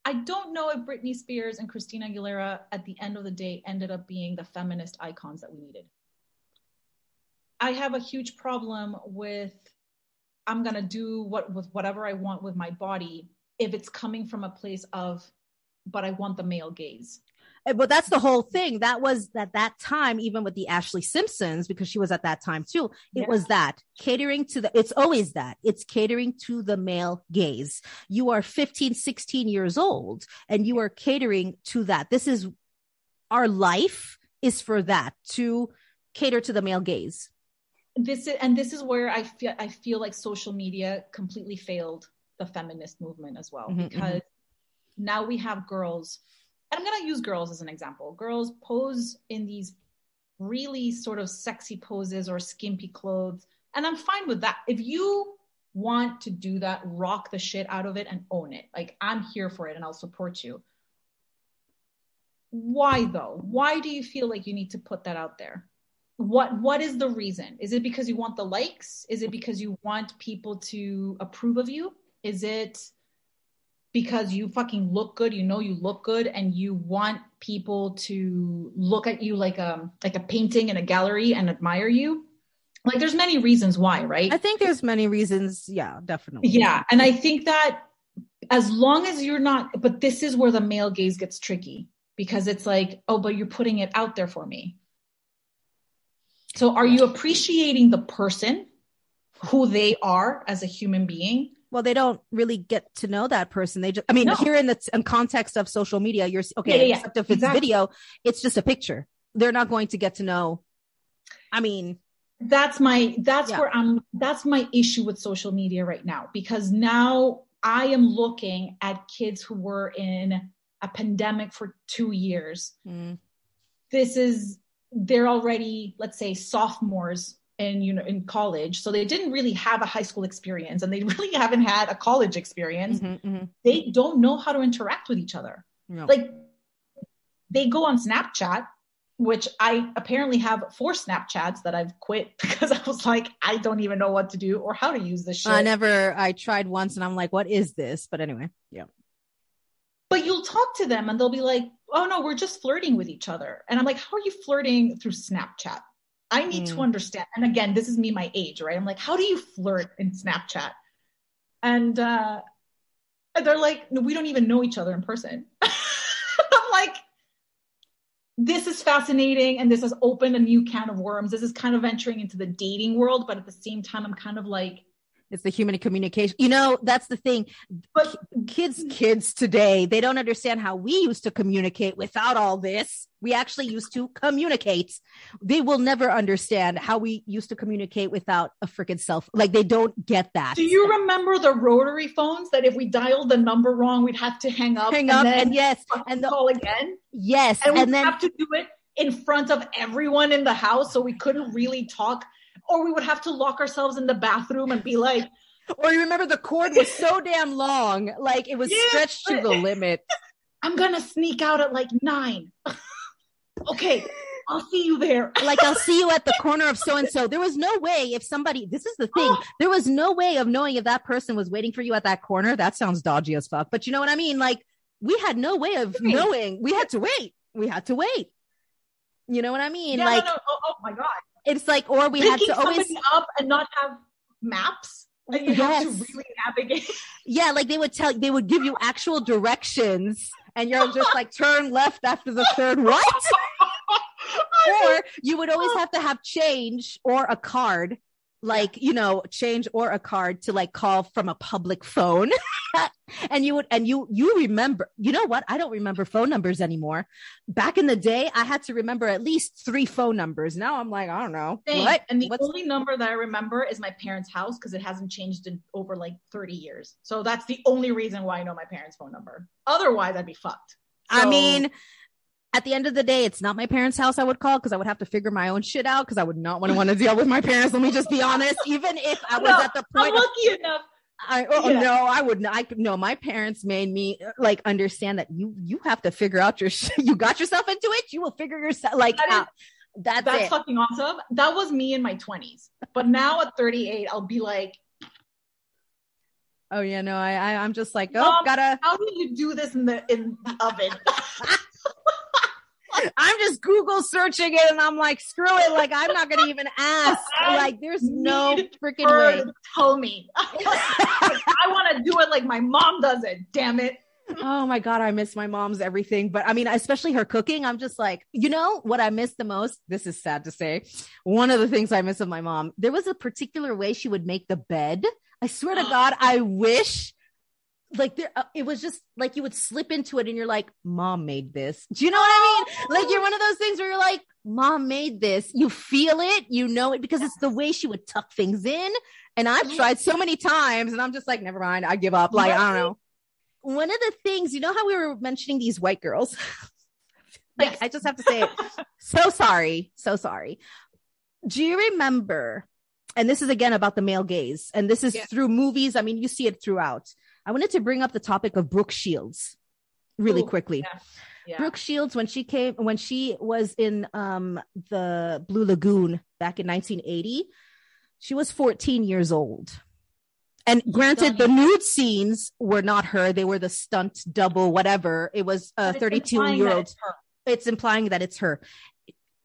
[SPEAKER 2] I don't know if Britney Spears and Christina Aguilera at the end of the day ended up being the feminist icons that we needed. I have a huge problem with I'm gonna do what with whatever I want with my body if it's coming from a place of but I want the male gaze.
[SPEAKER 1] But that's the whole thing. That was at that time even with the ashlee simpsons because she was at that time too it
[SPEAKER 2] Yeah.
[SPEAKER 1] was that catering to the it's always that. It's catering to the male gaze. You are 15 16 years old and you are catering to that. This is our life is for that to cater to the male gaze.
[SPEAKER 2] This is and this is where I feel I feel like social media completely failed the feminist movement as well
[SPEAKER 1] Mhm,
[SPEAKER 2] because now we have girls and I'm going to use girls as an example. Girls pose in these really sort of sexy poses or skimpy clothes and I'm fine with that. If you want to do that, rock the shit out of it and own it. Like I'm here for it and I'll support you. Why though? Why do you feel like you need to put that out there? What what is the reason? Is it because you want the likes? Is it because you want people to approve of you? Is it because you fucking look good, you know you look good and you want people to look at you like a like a painting in a gallery and admire you? Like there's many reasons why, right?
[SPEAKER 1] i think there's many reasons yeah definitely
[SPEAKER 2] Yeah. And I think that as long as you're not, but this is where the male gaze gets tricky because it's like, oh, but you're putting it out there for me. So are you appreciating the person who they are as a human being?
[SPEAKER 1] Well they don't really get to know that person they just i mean
[SPEAKER 2] No.
[SPEAKER 1] here in the in context of social media you're okay
[SPEAKER 2] Yeah, yeah, yeah.
[SPEAKER 1] if it's
[SPEAKER 2] Exactly.
[SPEAKER 1] video it's just a picture they're not going to get to know i mean
[SPEAKER 2] That's my, that's where I'm, that's my issue with social media right now because now I am looking at kids who were in a pandemic for two years.
[SPEAKER 1] Mm.
[SPEAKER 2] This is they're already, let's say, sophomores in you know in college, so they didn't really have a high school experience, and they really haven't had a college experience.
[SPEAKER 1] Mhm, mhm.
[SPEAKER 2] They don't know how to interact with each other.
[SPEAKER 1] No.
[SPEAKER 2] Like they go on Snapchat, which I apparently have four Snapchats that I've quit because I was like, I don't even know what to do or how to use this shit.
[SPEAKER 1] I never. I tried once, and I'm like, "What is this?" But anyway, yeah.
[SPEAKER 2] but you'll talk to them and they'll be like, oh no, we're just flirting with each other. And I'm like, how are you flirting through Snapchat? I need to
[SPEAKER 1] Mm.
[SPEAKER 2] understand. And again, this is me, my age, right? I'm like, how do you flirt in Snapchat? And uh, they're like, no, we don't even know each other in person. I'm like, this is fascinating and this has opened a new can of worms. This is kind of venturing into the dating world, but at the same time, I'm kind of like,
[SPEAKER 1] It's the human communication. You know, that's the thing.
[SPEAKER 2] but
[SPEAKER 1] Kids, kids today, they don't understand how we used to communicate without all this. We actually used to communicate. They will never understand how we used to communicate without a freaking self. Like they don't get that.
[SPEAKER 2] Do you remember the rotary phones that if we dialed the number wrong, we'd have to hang up,
[SPEAKER 1] hang up?
[SPEAKER 2] and then
[SPEAKER 1] And yes, and the,
[SPEAKER 2] call again,
[SPEAKER 1] yes,
[SPEAKER 2] and
[SPEAKER 1] and,
[SPEAKER 2] we'd
[SPEAKER 1] then
[SPEAKER 2] have to do it in front of everyone in the house, so we couldn't really talk, or we would have to lock ourselves in the bathroom and be like,
[SPEAKER 1] or you remember the cord was so damn long, like it was
[SPEAKER 2] Yeah,
[SPEAKER 1] stretched to the limit.
[SPEAKER 2] "I'm gonna sneak out at like nine. okay, I'll see you there."
[SPEAKER 1] like I'll see you at the corner of so and so. There was no way if somebody this is the thing. There was no way of knowing if that person was waiting for you at that corner. That sounds dodgy as fuck. But you know what I mean? Like we had no way of knowing. We had to wait. We had to wait. You know what I mean?
[SPEAKER 2] yeah,
[SPEAKER 1] like
[SPEAKER 2] no, no. Oh, oh my god,
[SPEAKER 1] it's like or we had to always
[SPEAKER 2] up and not have maps. And you have to
[SPEAKER 1] Yes.
[SPEAKER 2] really navigate.
[SPEAKER 1] yeah, like they would tell they would give you actual directions and you're just like turn left after the third what? or you would always oh. have to have change or a card like you know change or a card to like call from a public phone and you would and you you remember you know what i don't remember phone numbers anymore back in the day i had to remember at least three phone numbers now i'm like i don't know
[SPEAKER 2] Same.
[SPEAKER 1] what
[SPEAKER 2] And the
[SPEAKER 1] What's-
[SPEAKER 2] only number that I remember is my parents' house because it hasn't changed in over like 30 years. So that's the only reason why I know my parents' phone number. Otherwise, I'd be fucked.
[SPEAKER 1] i mean at the end of the day, it's not my parents' house I would call because I would have to figure my own shit out because I would not want to want to deal with my parents. Let me just be honest. Even if I was
[SPEAKER 2] No,
[SPEAKER 1] at the
[SPEAKER 2] I'm
[SPEAKER 1] point of
[SPEAKER 2] lucky enough.
[SPEAKER 1] I oh, oh
[SPEAKER 2] Yeah.
[SPEAKER 1] no, I would not. I no. My parents made me like understand that you you have to figure out your sh- you got yourself into it. You will figure yourself like
[SPEAKER 2] That is-
[SPEAKER 1] out. That's,
[SPEAKER 2] That's
[SPEAKER 1] it.
[SPEAKER 2] fucking awesome. That was me in my 20s. But now at 38, I'll be like,
[SPEAKER 1] oh yeah, no. I, I I'm just like oh
[SPEAKER 2] Mom,
[SPEAKER 1] gotta.
[SPEAKER 2] how do you do this in the in the oven?
[SPEAKER 1] I'm just Google searching it and I'm like screw it. Like I'm not gonna even ask. Like there's no freaking way.
[SPEAKER 2] to tell me. I want to do it like my mom does it. Damn it.
[SPEAKER 1] Oh my god, I miss my mom's everything. But I mean, especially her cooking. I'm just like, you know what I miss the most? This is sad to say. One of the things I miss of my mom, there was a particular way she would make the bed. I swear to God, I wish like there uh, it was just like you would slip into it and you're like, mom made this. Do you know what I mean? Like you're one of those things where you're like, mom made this. You feel it, you know it because it's the way she would tuck things in. And I've tried so many times and I'm just like, never mind, I give up. Like, I don't know one of the things, you know how we were mentioning these white girls? like,
[SPEAKER 2] Yes.
[SPEAKER 1] I just have to say it. so sorry. So sorry. Do you remember? And this is again about the male gaze, and this is
[SPEAKER 2] Yeah.
[SPEAKER 1] through movies. I mean, you see it throughout. I wanted to bring up the topic of Brooke Shields really
[SPEAKER 2] Ooh,
[SPEAKER 1] quickly.
[SPEAKER 2] yeah. Yeah.
[SPEAKER 1] Brooke Shields, when she came, when she was in um, the Blue Lagoon back in 1980, she was 14 years old. And granted, the nude scenes were not her; they were the stunt double, whatever. It was a 32 year old.
[SPEAKER 2] It's
[SPEAKER 1] implying that it's her.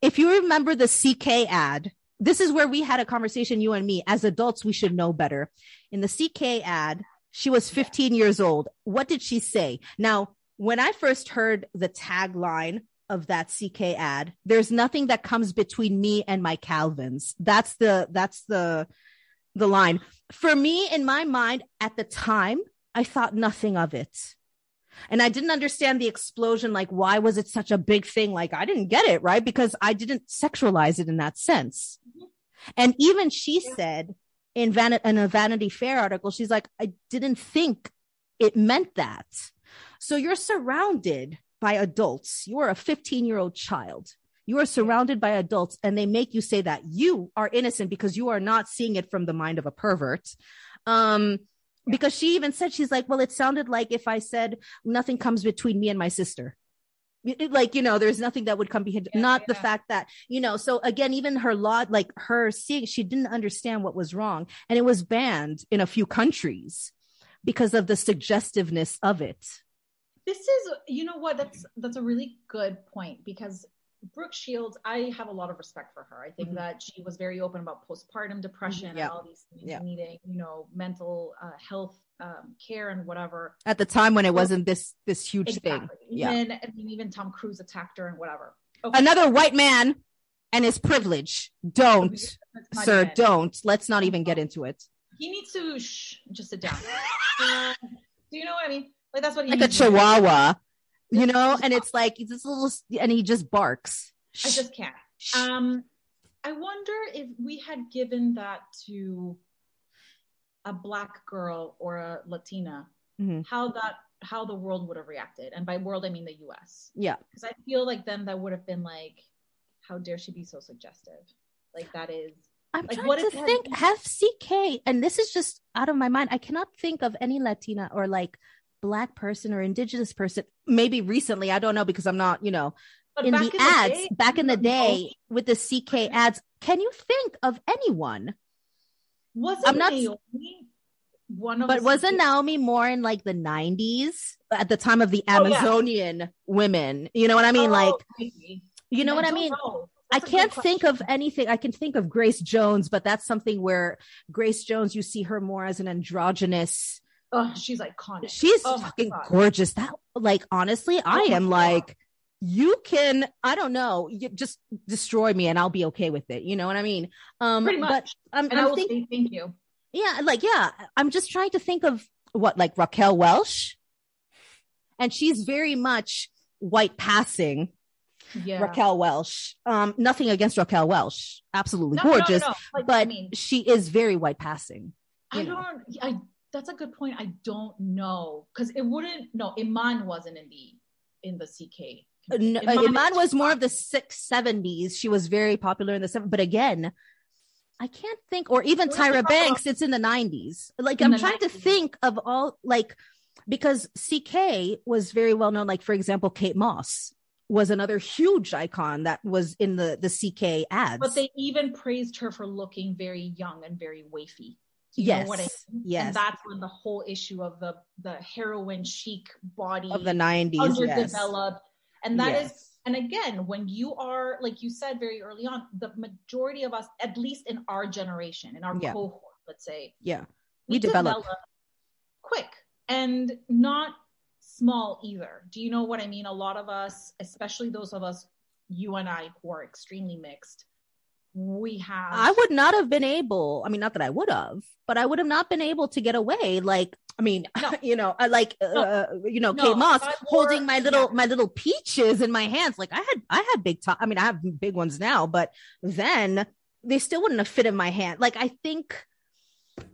[SPEAKER 1] If you remember the CK ad, this is where we had a conversation, you and me. As adults, we should know better. In the CK ad, she was 15 years old. What did she say? Now, when I first heard the tagline of that CK ad, there's nothing that comes between me and my Calvins. That's the that's the the line. For me, in my mind, at the time, I thought nothing of it. And I didn't understand the explosion. Like, why was it such a big thing? Like, I didn't get it, right? Because I didn't sexualize it in that sense. Mm-hmm. And even she said in, Van- in a Vanity Fair article, she's like, I didn't think it meant that. So you're surrounded by adults. You are a 15 year old child. You are surrounded by adults and they make you say that you are innocent because you are not seeing it from the mind of a pervert. Um, because she even said, she's like, well, it sounded like if I said nothing comes between me and my sister. Like, you know, there's nothing that would come behind,
[SPEAKER 2] Yeah,
[SPEAKER 1] not the fact that, you know, so again, even her law, like her seeing, she didn't understand what was wrong. And it was banned in a few countries because of the suggestiveness of it.
[SPEAKER 2] this is you know what that's that's a really good point because brooke shields i have a lot of respect for her i think
[SPEAKER 1] Mhm.
[SPEAKER 2] that she was very open about postpartum depression
[SPEAKER 1] Yeah.
[SPEAKER 2] and all these things
[SPEAKER 1] Yeah.
[SPEAKER 2] needing you know mental uh, health um, care and whatever
[SPEAKER 1] At the time when it wasn't this, this huge thing.
[SPEAKER 2] exactly
[SPEAKER 1] Yeah.
[SPEAKER 2] even I mean, even tom cruise attacked her and whatever okay.
[SPEAKER 1] Another white man and his privilege. Don't, sir,
[SPEAKER 2] even-
[SPEAKER 1] don't. Let's not even get into it.
[SPEAKER 2] he needs to shh, just sit down Um, do you know what i mean like that's what he
[SPEAKER 1] Like a chihuahua, you know, and it's like this little, and he just barks.
[SPEAKER 2] i just can't Um, I wonder if we had given that to a black girl or a Latina,
[SPEAKER 1] Mhm.
[SPEAKER 2] how that how the world would have reacted. And by world, I mean the U.S.
[SPEAKER 1] Yeah.
[SPEAKER 2] Because I feel like then that would have been like, how dare she be so suggestive? Like that is
[SPEAKER 1] I'm
[SPEAKER 2] Like,
[SPEAKER 1] trying
[SPEAKER 2] what
[SPEAKER 1] to think. Have CK, and this is just out of my mind. I cannot think of any Latina or like black person or indigenous person. Maybe recently, I don't know because I'm not, you know,
[SPEAKER 2] but
[SPEAKER 1] in the ads
[SPEAKER 2] day,
[SPEAKER 1] back in the day with the CK ads. Can you think of anyone?
[SPEAKER 2] Wasn't
[SPEAKER 1] I'm not-
[SPEAKER 2] Naomi one of
[SPEAKER 1] But wasn't Naomi more in like the 90s at the time of the
[SPEAKER 2] Oh, yeah.
[SPEAKER 1] Amazonian women? You know what I mean?
[SPEAKER 2] Oh,
[SPEAKER 1] like,
[SPEAKER 2] maybe.
[SPEAKER 1] you know what I mean?
[SPEAKER 2] know.
[SPEAKER 1] I
[SPEAKER 2] That's a good
[SPEAKER 1] can't think of anything. I can think of Grace Jones, but that's something where Grace Jones, you see her more as an androgynous.
[SPEAKER 2] Oh, she's iconic.
[SPEAKER 1] She's
[SPEAKER 2] Oh
[SPEAKER 1] fucking gorgeous. That, like, honestly, I
[SPEAKER 2] Oh
[SPEAKER 1] am
[SPEAKER 2] God.
[SPEAKER 1] like, you can, I don't know, you just destroy me and I'll be okay with it. You know what I mean? Um,
[SPEAKER 2] Pretty
[SPEAKER 1] but
[SPEAKER 2] much.
[SPEAKER 1] I'm,
[SPEAKER 2] and I
[SPEAKER 1] I'm
[SPEAKER 2] will
[SPEAKER 1] thinking,
[SPEAKER 2] say thank you.
[SPEAKER 1] yeah, like, yeah, I'm just trying to think of what, like Raquel Welch. And she's very much white passing.
[SPEAKER 2] Yeah.
[SPEAKER 1] Raquel Welch. Um, nothing against Raquel Welch. Absolutely
[SPEAKER 2] No, no, no,
[SPEAKER 1] gorgeous.
[SPEAKER 2] no. Like, I
[SPEAKER 1] But
[SPEAKER 2] mean,
[SPEAKER 1] she is very white passing.
[SPEAKER 2] I
[SPEAKER 1] know.
[SPEAKER 2] don't. I that's a good point. I don't know because it wouldn't. No, Iman wasn't in the in the CK.
[SPEAKER 1] N- uh,
[SPEAKER 2] Iman
[SPEAKER 1] Iman was more of the six seventies. She was very popular in the seven, but again, I can't think, or even
[SPEAKER 2] We have to
[SPEAKER 1] Tyra Banks. It's in the nineties. Like
[SPEAKER 2] In
[SPEAKER 1] I'm trying to think of all like because CK was very well known. Like for example, Kate Moss was another huge icon that was in the the CK ads.
[SPEAKER 2] But they even praised her for looking very young and very wafy. You
[SPEAKER 1] yes,
[SPEAKER 2] I mean?
[SPEAKER 1] yes,
[SPEAKER 2] And that's when the whole issue of the the heroin chic body
[SPEAKER 1] of the nineties. Yes.
[SPEAKER 2] And that is
[SPEAKER 1] Yes.
[SPEAKER 2] and again, when you are like you said very early on, the majority of us, at least in our generation, in our
[SPEAKER 1] Yeah.
[SPEAKER 2] cohort, let's say,
[SPEAKER 1] yeah, we develop.
[SPEAKER 2] quick and not small either. Do you know what I mean? A lot of us, especially those of us, you and I, who are extremely mixed, we have.
[SPEAKER 1] I would not have been able. I mean, not that I would have, but I would have not been able to get away. Like, I mean,
[SPEAKER 2] No.
[SPEAKER 1] you know, I like,
[SPEAKER 2] No.
[SPEAKER 1] uh, you know,
[SPEAKER 2] No,
[SPEAKER 1] Kate Moss
[SPEAKER 2] wore-
[SPEAKER 1] holding my little,
[SPEAKER 2] yeah.
[SPEAKER 1] my little peaches in my hands. Like, I had, I had big top. I mean, I have big ones now, but then they still wouldn't have fit in my hand. Like, I think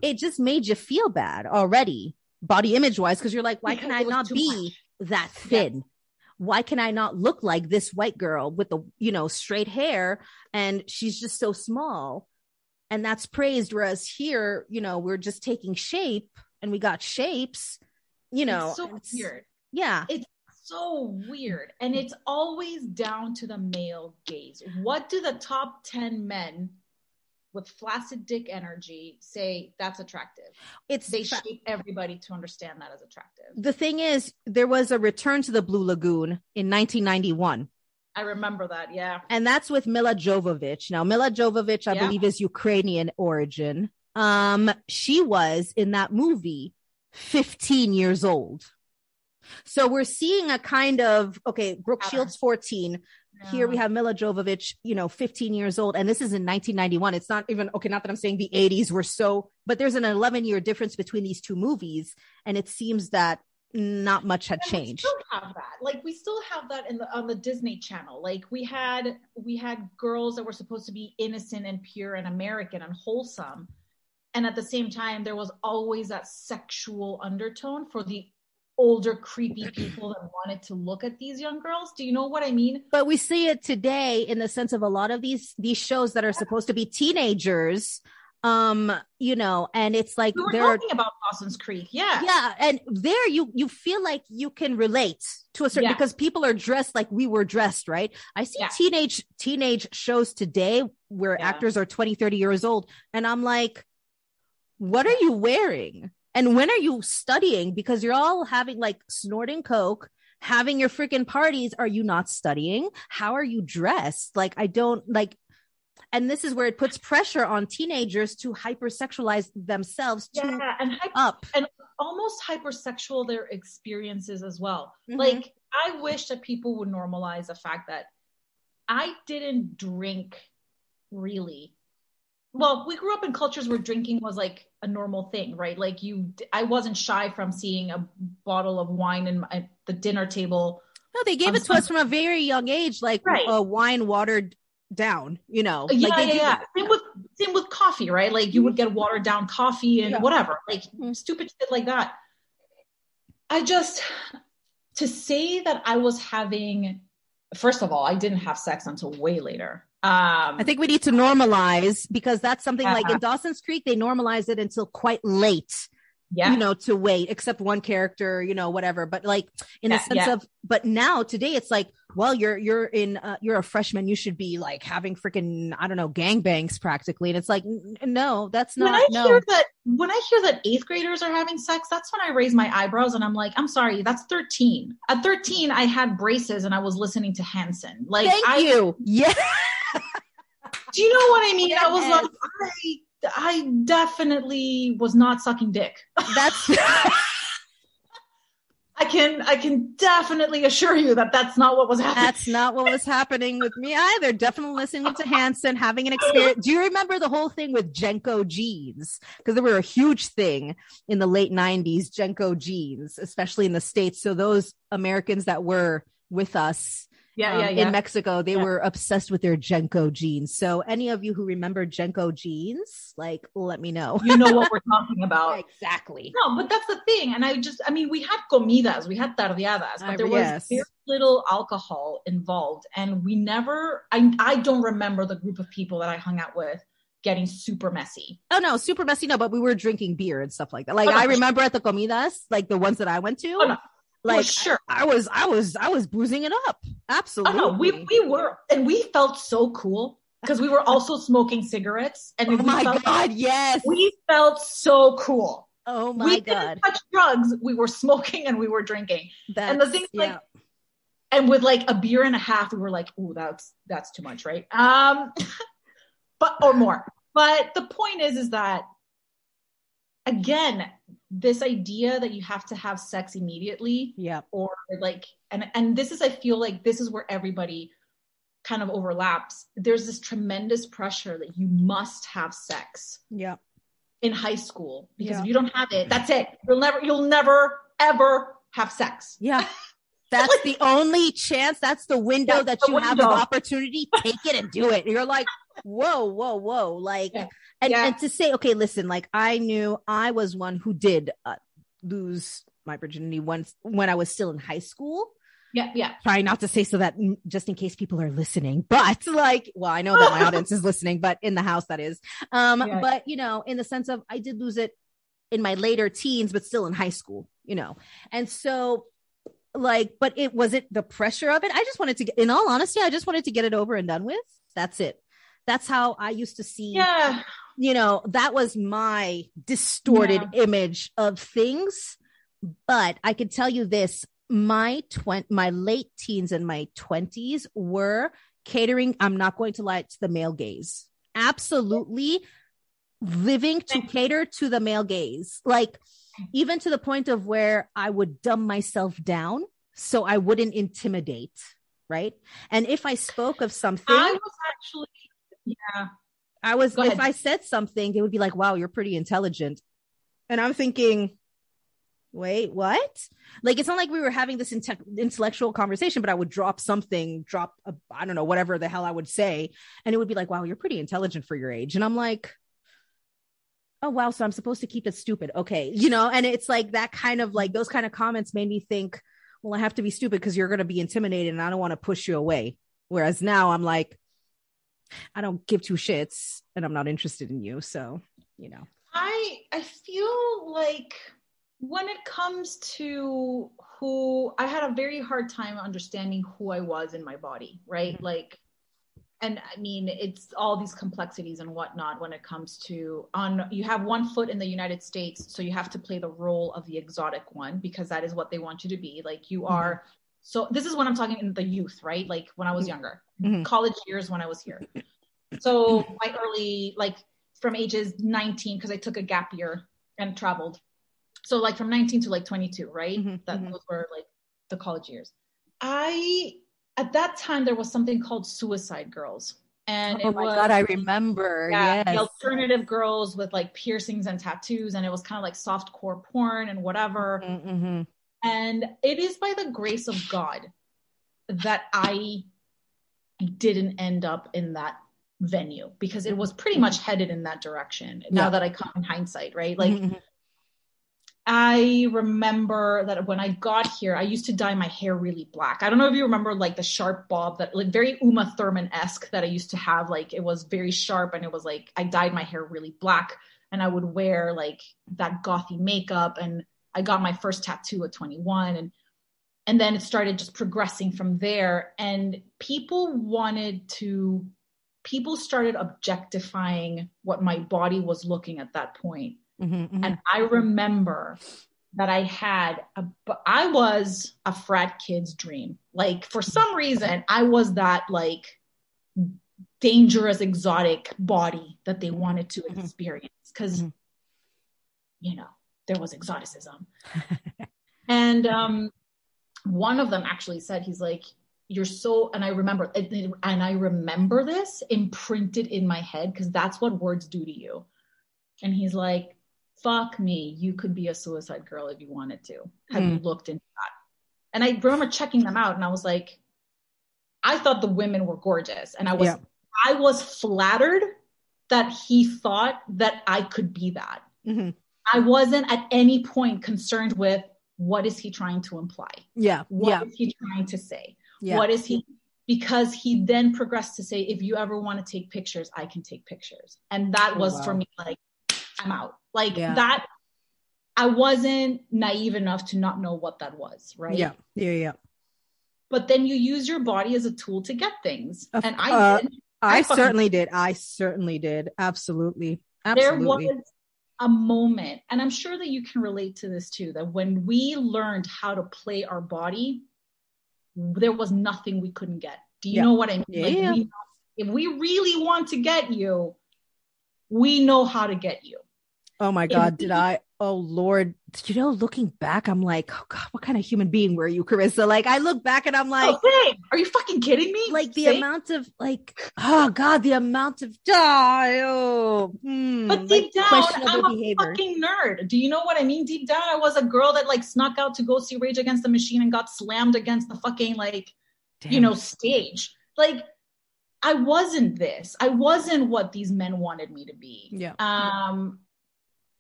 [SPEAKER 1] it just made you feel bad already, body image wise, because you're like, why
[SPEAKER 2] Because
[SPEAKER 1] can I not be that thin? Why can I not look like this white girl with the, you know, straight hair and she's just so small? And that's praised. Whereas here, you know, we're just taking shape and we got shapes, you know.
[SPEAKER 2] it's so
[SPEAKER 1] it's-
[SPEAKER 2] weird.
[SPEAKER 1] Yeah.
[SPEAKER 2] It's so weird. And it's always down to the male gaze. What do the top 10 men with flaccid dick energy say that's attractive?
[SPEAKER 1] It's
[SPEAKER 2] They shape everybody to understand that as attractive.
[SPEAKER 1] the thing is, there was a return to the Blue Lagoon in 1991.
[SPEAKER 2] I remember that. Yeah.
[SPEAKER 1] and that's with Milla Jovovich. Now, Milla Jovovich, I
[SPEAKER 2] Yeah.
[SPEAKER 1] believe, is Ukrainian origin. Um, she was in that movie 15 years old. So we're seeing a kind of okay, Brooke Shields 14. Here we have Milla Jovovich, you know, 15 years old, and this is in 1991. It's not even okay. Not that I'm saying the 80s were so, but there's an 11 year difference between these two movies, and it seems that not much had
[SPEAKER 2] And we
[SPEAKER 1] changed.
[SPEAKER 2] still have that. Like we still have that in the on the Disney Channel. Like we had we had girls that were supposed to be innocent and pure and American and wholesome, and at the same time there was always that sexual undertone for the older creepy people that wanted to look at these young girls. Do you know what I mean?
[SPEAKER 1] but we see it today in the sense of a lot of these these shows that are supposed to be teenagers um you know and it's like
[SPEAKER 2] We were
[SPEAKER 1] are
[SPEAKER 2] talking about Dawson's Creek. Yeah.
[SPEAKER 1] yeah and there you you feel like you can relate to a certain
[SPEAKER 2] Yeah.
[SPEAKER 1] because people are dressed like we were dressed right i see
[SPEAKER 2] Yeah.
[SPEAKER 1] teenage teenage shows today where
[SPEAKER 2] Yeah.
[SPEAKER 1] actors are 20 30 years old and i'm like what are you wearing and when are you studying because you're all having like snorting coke having your freaking parties are you not studying how are you dressed like i don't like and this is where it puts pressure on teenagers to hypersexualize themselves to
[SPEAKER 2] Yeah, and hy-
[SPEAKER 1] up and
[SPEAKER 2] almost hypersexual their experiences as well.
[SPEAKER 1] Mhm.
[SPEAKER 2] Like I wish that people would normalize the fact that I didn't drink really. Well, we grew up in cultures where drinking was like a normal thing, right? Like you, I wasn't shy from seeing a bottle of wine in, at the dinner table.
[SPEAKER 1] No, they gave it to us from a very young age, like
[SPEAKER 2] Right.
[SPEAKER 1] uh, wine watered down. You know,
[SPEAKER 2] yeah,
[SPEAKER 1] like
[SPEAKER 2] yeah, yeah. Same with same with coffee, right? Like you would get watered down coffee and
[SPEAKER 1] Yeah.
[SPEAKER 2] whatever, like
[SPEAKER 1] Mhm.
[SPEAKER 2] stupid shit like that. I just to say that I was having. First of all, I didn't have sex until way later. Um,
[SPEAKER 1] I think we need to normalize because that's something like
[SPEAKER 2] Uh-huh.
[SPEAKER 1] in Dawson's Creek, they normalize it until quite late,
[SPEAKER 2] yeah,
[SPEAKER 1] you know, to wait, except one character, you know, whatever. But like in the
[SPEAKER 2] Yeah,
[SPEAKER 1] sense
[SPEAKER 2] yeah.
[SPEAKER 1] of, but now today it's like, well, you're, you're in, uh, you're a freshman. You should be like having freaking, I don't know, gangbangs practically. And it's like, n- no, that's not when
[SPEAKER 2] I
[SPEAKER 1] no.
[SPEAKER 2] hear that when I hear that eighth graders are having sex, that's when I raise my eyebrows and I'm like, I'm sorry, that's 13. At 13, I had braces and I was listening to Hanson. Like,
[SPEAKER 1] Thank
[SPEAKER 2] I,
[SPEAKER 1] you. Yeah.
[SPEAKER 2] Do you know what I mean? I was like, I, I definitely was not sucking dick.
[SPEAKER 1] That's,
[SPEAKER 2] I can, I can definitely assure you that that's not what was happening.
[SPEAKER 1] That's not what was happening with me either. Definitely listening to Hanson, having an experience. Do you remember the whole thing with JNCO jeans? Because they were a huge thing in the late 90s, JNCO jeans, especially in the States. So those Americans that were with us
[SPEAKER 2] yeah,
[SPEAKER 1] um,
[SPEAKER 2] yeah, yeah.
[SPEAKER 1] in Mexico, they
[SPEAKER 2] Yeah.
[SPEAKER 1] were obsessed with their JNCO jeans. So any of you who remember JNCO jeans, like, let me know.
[SPEAKER 2] you know what we're talking about.
[SPEAKER 1] exactly.
[SPEAKER 2] No, but that's the thing. And I just, I mean, we had comidas, we had tardeadas, but
[SPEAKER 1] Uh,
[SPEAKER 2] there was
[SPEAKER 1] yes.
[SPEAKER 2] very little alcohol involved. And we never, I, I don't remember the group of people that I hung out with getting super messy.
[SPEAKER 1] Oh no, super messy. No, but we were drinking beer and stuff like that. Like
[SPEAKER 2] Oh, no,
[SPEAKER 1] I remember at the comidas, like the ones that I went to,
[SPEAKER 2] Oh, no.
[SPEAKER 1] Like
[SPEAKER 2] Like, sure.
[SPEAKER 1] I was, I was, I was boozing it up.
[SPEAKER 2] Oh,
[SPEAKER 1] Absolutely.
[SPEAKER 2] no, we, we were, and we felt so cool because we were also smoking cigarettes. And
[SPEAKER 1] oh
[SPEAKER 2] we
[SPEAKER 1] my
[SPEAKER 2] felt,
[SPEAKER 1] god, yes.
[SPEAKER 2] we felt so cool.
[SPEAKER 1] oh my
[SPEAKER 2] we
[SPEAKER 1] god.
[SPEAKER 2] didn't touch drugs. We were smoking and we were drinking.
[SPEAKER 1] That's,
[SPEAKER 2] and the thing's like, and with like a beer and a half, we were like, oh that's that's too much, right?" Um, but or more. But the point is, is that again, this idea that you have to have sex immediately,
[SPEAKER 1] yeah,
[SPEAKER 2] or like, and and this is, I feel like this is where everybody kind of overlaps. There's this tremendous pressure that you must have sex
[SPEAKER 1] yeah,
[SPEAKER 2] in high school because
[SPEAKER 1] Yeah.
[SPEAKER 2] if you don't have it, that's it. You'll never, you'll never ever have sex.
[SPEAKER 1] yeah. That's the only chance. That's the window
[SPEAKER 2] That's
[SPEAKER 1] that
[SPEAKER 2] the
[SPEAKER 1] you have of opportunity. Take it and do it. And you're like, whoa, whoa, whoa. Like,
[SPEAKER 2] Yeah.
[SPEAKER 1] and,
[SPEAKER 2] Yeah.
[SPEAKER 1] and to say, okay, listen, like I knew I was one who did uh, lose my virginity once when I was still in high school.
[SPEAKER 2] Yeah, yeah.
[SPEAKER 1] Trying not to say so that mm, just in case people are listening, but like, well, I know that my audience is listening, but in the house that is. Um,
[SPEAKER 2] Yeah.
[SPEAKER 1] but you know, in the sense of I did lose it in my later teens, but still in high school, you know. And so like, but it was it the pressure of it. I just wanted to get in all honesty, I just wanted to get it over and done with. That's it. That's how I used to see
[SPEAKER 2] Yeah.
[SPEAKER 1] you know, that was my distorted image of things. But I could tell you this my twen- my late teens and my 20s were catering, I'm not going to lie, to the male gaze. Absolutely living to cater to the male gaze. Like, even to the point of where I would dumb myself down so I wouldn't intimidate. Right. And if I spoke of something,
[SPEAKER 2] I was actually, yeah.
[SPEAKER 1] I was
[SPEAKER 2] Go
[SPEAKER 1] if
[SPEAKER 2] ahead.
[SPEAKER 1] I said something, they would be like, "Wow, you're pretty intelligent," and I'm thinking, "Wait, what?" Like it's not like we were having this inte- intellectual conversation, but I would drop something, drop a, I don't know, whatever the hell I would say, and it would be like, "Wow, you're pretty intelligent for your age," and I'm like, oh wow so i'm supposed to keep it stupid okay you know and it's like that kind of like those kind of comments made me think well i have to be stupid because you're going to be intimidated and i don't want to push you away whereas now i'm like i don't give two shits and i'm not interested in you so you know
[SPEAKER 2] I I feel like when it comes to who I had a very hard time understanding who I was in my body, right?
[SPEAKER 1] Mm-hmm.
[SPEAKER 2] Like and I mean it's all these complexities and whatnot when it comes to on you have one foot in the United States, so you have to play the role of the exotic one because that is what they want you to be. Like you
[SPEAKER 1] Mm-hmm.
[SPEAKER 2] are so this is when I'm talking in the youth, right? Like when I was younger,
[SPEAKER 1] Mhm.
[SPEAKER 2] college years when I was here. So my early like from ages 19 because I took a gap year and traveled. So like from 19 to like 22, right?
[SPEAKER 1] Mhm,
[SPEAKER 2] that
[SPEAKER 1] mhm.
[SPEAKER 2] those were like the college years. I at that time there was something called Suicide Girls, and
[SPEAKER 1] oh
[SPEAKER 2] it
[SPEAKER 1] my
[SPEAKER 2] was
[SPEAKER 1] god i remember
[SPEAKER 2] yeah, the
[SPEAKER 1] yes
[SPEAKER 2] alternative girls with like piercings and tattoos, and it was kind of like soft core porn and whatever.
[SPEAKER 1] mm-hmm.
[SPEAKER 2] And it is by the grace of God that I didn't end up in that venue because it was pretty much headed in that direction. Now
[SPEAKER 1] Yeah.
[SPEAKER 2] that I come in hindsight, right? Like
[SPEAKER 1] Mhm.
[SPEAKER 2] I remember that when I got here, I used to dye my hair really black. I don't know if you remember like the sharp bob that like very Uma Thurman esque that I used to have. Like it was very sharp and it was like I dyed my hair really black and I would wear like that gothy makeup and I got my first tattoo at 21 and and then it started just progressing from there and people wanted to people started objectifying what my body was looking at that point
[SPEAKER 1] Mhm, mhm.
[SPEAKER 2] and I remember that I had a, I was a frat kid's dream. Like for some reason, I was that like dangerous, exotic body that they wanted to
[SPEAKER 1] Mhm.
[SPEAKER 2] experience because,
[SPEAKER 1] Mhm.
[SPEAKER 2] you know, there was exoticism. and um, one of them actually said, he's like, you're so, and I remember, and I remember this imprinted in my head because that's what words do to you. And he's like, fuck me, you could be a suicide girl if you wanted to. Have you looked into that? And I remember checking them out and I was like, I thought the women were gorgeous. And I was
[SPEAKER 1] Yeah.
[SPEAKER 2] I was flattered that he thought that I could be that.
[SPEAKER 1] Mhm.
[SPEAKER 2] I wasn't at any point concerned with what is he trying to imply?
[SPEAKER 1] yeah
[SPEAKER 2] What is
[SPEAKER 1] yeah
[SPEAKER 2] he trying to say?
[SPEAKER 1] yeah
[SPEAKER 2] What is he? Because he then progressed to say, if you ever want to take pictures, I can take pictures. And that
[SPEAKER 1] Oh,
[SPEAKER 2] was
[SPEAKER 1] wow.
[SPEAKER 2] for me like, I'm out. Like
[SPEAKER 1] Yeah.
[SPEAKER 2] that, I wasn't naive enough to not know what that was, right?
[SPEAKER 1] yeah yeah yeah
[SPEAKER 2] But then you use your body as a tool to get things.
[SPEAKER 1] Of-
[SPEAKER 2] and I
[SPEAKER 1] uh,
[SPEAKER 2] did.
[SPEAKER 1] I,
[SPEAKER 2] I
[SPEAKER 1] certainly did. I certainly did. Absolutely.
[SPEAKER 2] there
[SPEAKER 1] Absolutely.
[SPEAKER 2] was a moment and i'm sure that you can relate to this too that when we learned how to play our body there was nothing we couldn't get. Do you
[SPEAKER 1] Yeah.
[SPEAKER 2] know what i mean?
[SPEAKER 1] Yeah,
[SPEAKER 2] like we, if we really want to get you we know how to get you
[SPEAKER 1] oh my God. Did I? Oh Lord. You know, looking back, I'm like, oh God, what kind of human being were you, Carissa? Like, I look back and I'm like,
[SPEAKER 2] oh, are you fucking kidding me
[SPEAKER 1] like the
[SPEAKER 2] Same.
[SPEAKER 1] amount of like, oh God, the amount of, oh, hmm,
[SPEAKER 2] but
[SPEAKER 1] like,
[SPEAKER 2] deep down,
[SPEAKER 1] questionable
[SPEAKER 2] I'm a
[SPEAKER 1] behavior.
[SPEAKER 2] fucking nerd. Do you know what I mean? Deep down, I was a girl that like snuck out to go see Rage Against the Machine and got slammed against the fucking like you know, stage. Like I wasn't this. I wasn't what these men wanted me to be.
[SPEAKER 1] Yeah.
[SPEAKER 2] Um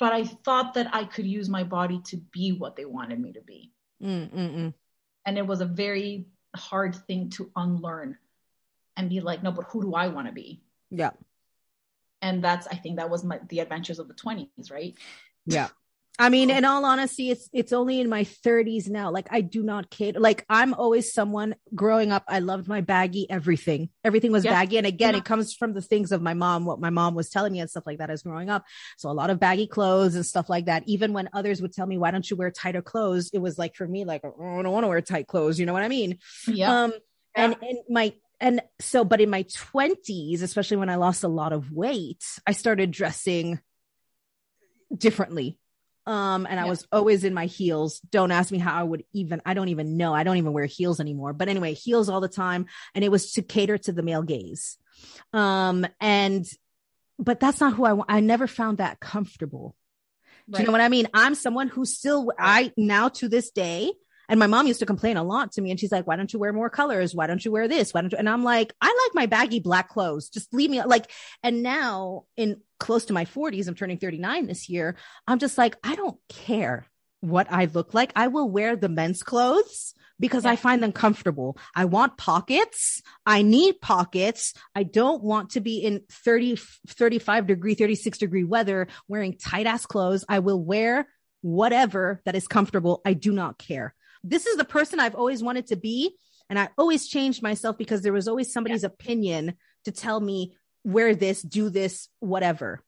[SPEAKER 2] but I thought that I could use my body to be what they wanted me to be.
[SPEAKER 1] Mm, mm, mm.
[SPEAKER 2] And it was a very hard thing to unlearn and be like, no, but who do I want to be?
[SPEAKER 1] Yeah.
[SPEAKER 2] And that's I think that was my the adventures of the 20s, right?
[SPEAKER 1] Yeah. I mean, in all honesty, it's it's only in my 30s now. Like I do not cater. Like I'm always someone growing up. I loved my baggy everything. Everything was
[SPEAKER 2] Yeah.
[SPEAKER 1] baggy, and again,
[SPEAKER 2] Yeah.
[SPEAKER 1] it comes from the things of my mom, what my mom was telling me and stuff like that as growing up. So a lot of baggy clothes and stuff like that. Even when others would tell me, "Why don't you wear tighter clothes?" It was like for me, like oh, I don't want to wear tight clothes. You know what I mean?
[SPEAKER 2] Yeah.
[SPEAKER 1] Um, and in my and so, but in my twenties, especially when I lost a lot of weight, I started dressing differently. Um, and I was always in my heels. Don't ask me how I would even, I don't even know. I don't even wear heels anymore. But anyway, heels all the time. And it was to cater to the male gaze. Um, and, but that's not who I. I never found that comfortable. Do you know what I mean? I'm someone who still, I now to this day, And my mom used to complain a lot to me and she's like, why don't you wear more colors? Why don't you wear this? Why don't you? And I'm like, I like my baggy black clothes. Just leave me like, and now in close to my 40s, I'm turning 39 this year. I'm just like, I don't care what I look like. I will wear the men's clothes because I find them comfortable. I want pockets. I need pockets. I don't want to be in 30, 35 degree, 36 degree weather wearing tight ass clothes. I will wear whatever that is comfortable. I do not care. This is the person I've always wanted to be. And I always changed myself because there was always somebody's opinion to tell me, wear this, do this, whatever.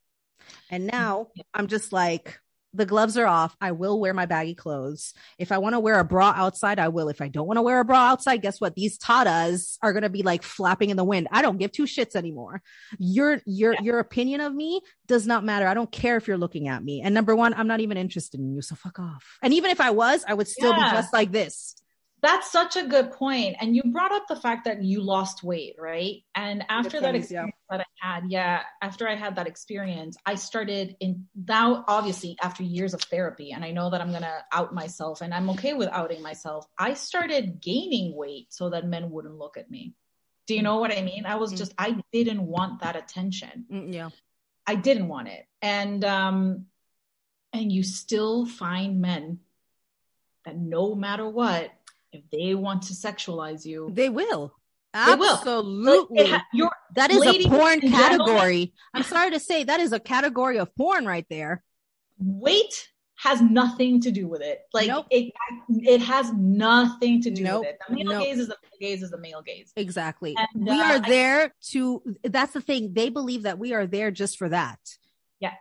[SPEAKER 1] And now I'm just like, the gloves are off. I will wear my baggy clothes. If I want to wear a bra outside, I will. If I don't want to wear a bra outside, guess what? These tatas are going to be like flapping in the wind. I don't give two shits anymore. Your your
[SPEAKER 2] Yeah.
[SPEAKER 1] your opinion of me does not matter. I don't care if you're looking at me. And number one, I'm not even interested in you. So fuck off. And even if I was, I would still
[SPEAKER 2] Yeah.
[SPEAKER 1] be dressed like this.
[SPEAKER 2] That's such a good point. And you brought up the fact that you lost weight, right? And after that
[SPEAKER 1] pennies, yeah.
[SPEAKER 2] experience that I had, yeah, after I had that experience, I started in now, obviously, after years of therapy, and I know that I'm going to out myself and I'm okay with outing myself. I started gaining weight so that men wouldn't look at me. Do you know what I mean? I was
[SPEAKER 1] Mm.
[SPEAKER 2] just, I didn't want that attention.
[SPEAKER 1] Mm, yeah.
[SPEAKER 2] I didn't want it. And um and you still find men that no matter what, if they want to sexualize you,
[SPEAKER 1] They will. Absolutely.
[SPEAKER 2] ha-
[SPEAKER 1] that is a porn category. I'm sorry to say that is a category of porn right there.
[SPEAKER 2] weight has nothing to do with it. Like
[SPEAKER 1] Nope.
[SPEAKER 2] it it has nothing to do
[SPEAKER 1] Nope.
[SPEAKER 2] with it. The male
[SPEAKER 1] Nope.
[SPEAKER 2] gaze is the male gaze is the male gaze.
[SPEAKER 1] Exactly.
[SPEAKER 2] And,
[SPEAKER 1] we
[SPEAKER 2] uh,
[SPEAKER 1] are
[SPEAKER 2] I-
[SPEAKER 1] there to, that's the thing. They believe that we are there just for that.
[SPEAKER 2] Yeah.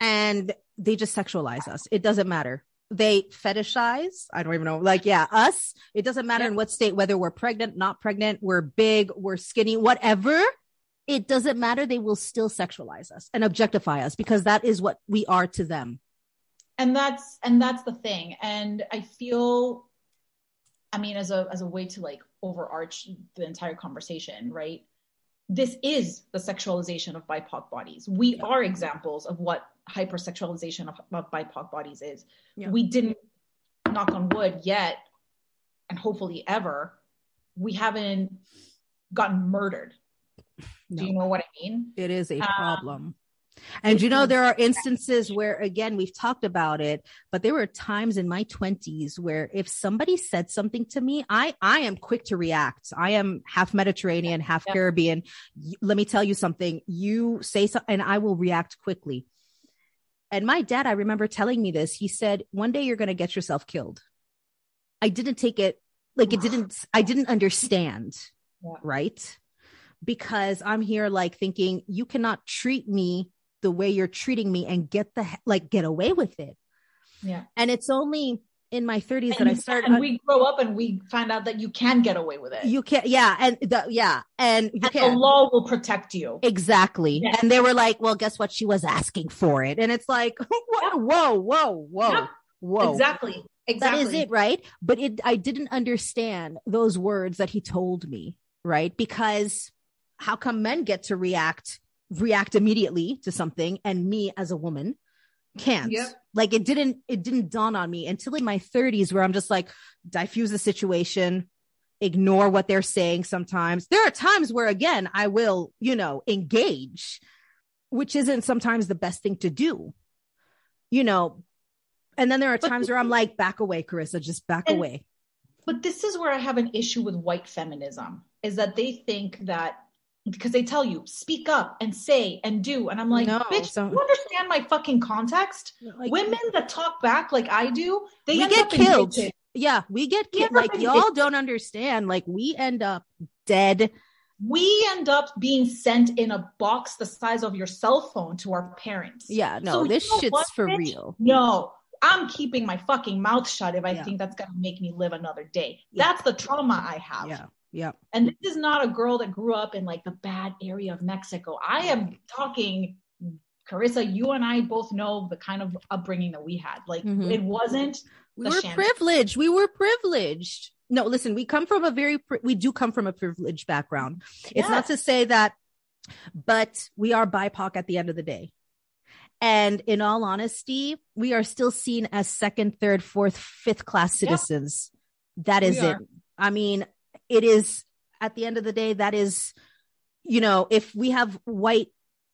[SPEAKER 1] And they just sexualize us. It doesn't matter. They fetishize. I don't even know. Like, yeah, us. It doesn't matter
[SPEAKER 2] Yeah.
[SPEAKER 1] in what state, whether we're pregnant, not pregnant, we're big, we're skinny, whatever. It doesn't matter. They will still sexualize us and objectify us because that is what we are to them.
[SPEAKER 2] and that's and that's the thing and i feel i mean as a as a way to like overarch the entire conversation right this is the sexualization of bipoc bodies we
[SPEAKER 1] Yeah.
[SPEAKER 2] are examples of what hypersexualization of, of bipoc bodies is
[SPEAKER 1] Yeah.
[SPEAKER 2] we didn't knock on wood yet and hopefully ever we haven't gotten murdered do you know what i mean
[SPEAKER 1] It is a
[SPEAKER 2] Um,
[SPEAKER 1] problem. And you know, there are instances where, again, we've talked about it, but there were times in my 20s where if somebody said something to me, I, I am quick to react. I am half Mediterranean, half
[SPEAKER 2] Yeah.
[SPEAKER 1] Caribbean. Let me tell you something. You say something and I will react quickly. And my dad, I remember telling me this. He said, one day you're going to get yourself killed. I didn't take it like it didn't, I didn't understand.
[SPEAKER 2] Yeah.
[SPEAKER 1] Right. Because I'm here like thinking you cannot treat me the way you're treating me and get the, like, get away with it.
[SPEAKER 2] yeah
[SPEAKER 1] And it's only in my 30s that I
[SPEAKER 2] and,
[SPEAKER 1] started.
[SPEAKER 2] and we grow up and we find out that you can get away with it
[SPEAKER 1] you can't, yeah. And the, yeah. And you
[SPEAKER 2] and the
[SPEAKER 1] can't.
[SPEAKER 2] law will protect you.
[SPEAKER 1] Exactly.
[SPEAKER 2] Yeah.
[SPEAKER 1] And they were like, well, guess what? She was asking for it. And it's like, whoa, whoa, whoa, whoa,
[SPEAKER 2] Yep.
[SPEAKER 1] whoa.
[SPEAKER 2] Exactly. Exactly.
[SPEAKER 1] is it, right? But it, I didn't understand those words that he told me, right? Because how come men get to react, react immediately to something and me as a woman can't?
[SPEAKER 2] Yep.
[SPEAKER 1] Like it didn't, it didn't dawn on me until in my thirties where I'm just like, diffuse the situation, ignore what they're saying sometimes. There are times where again, I will, you know, engage, which isn't sometimes the best thing to do, you know. And then there are times where I'm like, back away, Carissa, just back
[SPEAKER 2] And-
[SPEAKER 1] away.
[SPEAKER 2] But this is where I have an issue with white feminism is that they think that because they tell you speak up and say and do, and I'm like,
[SPEAKER 1] No,
[SPEAKER 2] bitch,
[SPEAKER 1] so-
[SPEAKER 2] you understand my fucking context?
[SPEAKER 1] Like,
[SPEAKER 2] Women that talk back like I do, they
[SPEAKER 1] get killed. Yeah, we get killed. Like y'all don't understand. Like we end up dead.
[SPEAKER 2] We end up being sent in a box the size of your cell phone to our parents.
[SPEAKER 1] Yeah, no,
[SPEAKER 2] So
[SPEAKER 1] this shit's
[SPEAKER 2] what,
[SPEAKER 1] for
[SPEAKER 2] bitch?
[SPEAKER 1] real.
[SPEAKER 2] No, I'm keeping my fucking mouth shut if I
[SPEAKER 1] Yeah.
[SPEAKER 2] think that's gonna make me live another day.
[SPEAKER 1] Yeah.
[SPEAKER 2] That's the trauma I have.
[SPEAKER 1] Yeah, yeah.
[SPEAKER 2] And this is not a girl that grew up in like the bad area of Mexico. I am talking, Carissa, you and I both know the kind of upbringing that we had. Like
[SPEAKER 1] Mhm.
[SPEAKER 2] it wasn't,
[SPEAKER 1] We were privileged. We were privileged. No, listen, we come from a very, we do come from a privileged background. It's not to say that, but we are BIPOC at the end of the day. And in all honesty, we are still seen as second, third, fourth, fifth class
[SPEAKER 2] Yeah.
[SPEAKER 1] citizens. That is it. I mean, it is at the end of the day, that is, you know, if we have white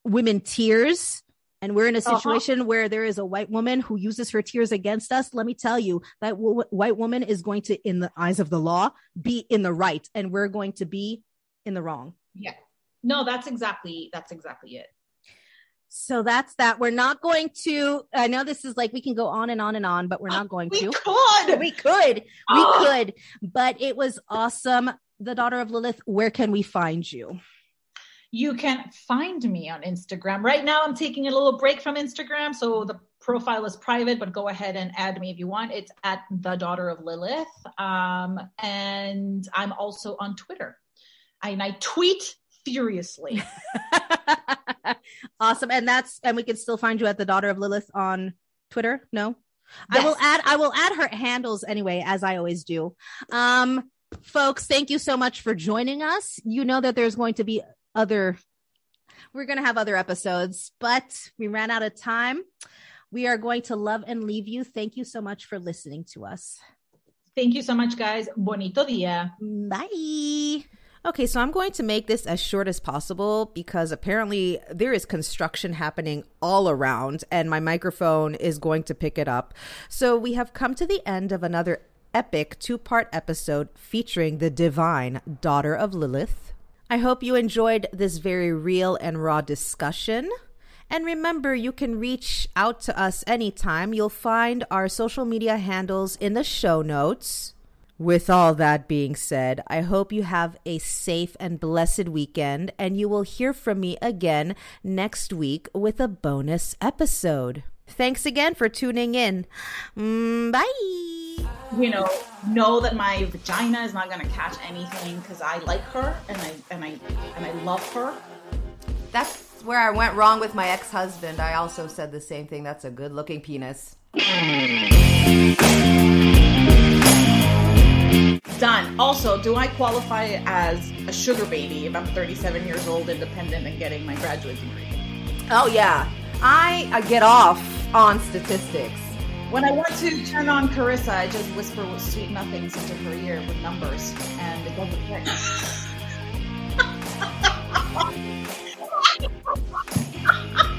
[SPEAKER 1] women tears and we're in a
[SPEAKER 2] Uh-huh.
[SPEAKER 1] situation where there is a white woman who uses her tears against us, let me tell you that w- white woman is going to, in the eyes of the law, be in the right and we're going to be in the wrong.
[SPEAKER 2] Yeah. No, that's exactly that's exactly it.
[SPEAKER 1] So that's that. We're not going to, I know this is like, we can go on and on and on, but we're not going to.
[SPEAKER 2] We
[SPEAKER 1] to.
[SPEAKER 2] could.
[SPEAKER 1] We could, we
[SPEAKER 2] Oh.
[SPEAKER 1] could, but it was awesome. The daughter of Lilith, where can we find you?
[SPEAKER 2] You can find me on Instagram. Right now, I'm taking a little break from Instagram, so the profile is private, but go ahead and add me if you want. It's at the daughter of Lilith. Um, and I'm also on Twitter. And I tweet furiously.
[SPEAKER 1] awesome. And that's, and we can still find you at the daughter of Lilith on Twitter. No, I will add, I will add her handles anyway, as I always do. Um, folks, thank you so much for joining us. You know that there's going to be other, we're going to have other episodes, but we ran out of time. We are going to love and leave you. Thank you so much for listening to us.
[SPEAKER 2] Thank you so much, guys. Bonito dia.
[SPEAKER 1] Bye.
[SPEAKER 3] Okay, so I'm going to make this as short as possible because apparently there is construction happening all around and my microphone is going to pick it up. So we have come to the end of another epic two part episode featuring the divine daughter of Lilith. I hope you enjoyed this very real and raw discussion. And remember, you can reach out to us anytime. You'll find our social media handles in the show notes. With all that being said, I hope you have a safe and blessed weekend, and you will hear from me again next week with a bonus episode. Thanks again for tuning in. Mm, bye.
[SPEAKER 2] You know, know that my vagina is not gonna catch anything because I like her and I and I and I love her.
[SPEAKER 5] That's where I went wrong with my ex husband. I also said the same thing. That's a good looking penis.
[SPEAKER 2] Done. Also, do I qualify as a sugar baby if I'm 37 years old, independent, and getting my graduate degree?
[SPEAKER 5] Oh, yeah. I, I get off on statistics.
[SPEAKER 2] When I want to turn on Carissa, I just whisper sweet nothings into her ear with numbers, and it doesn't work.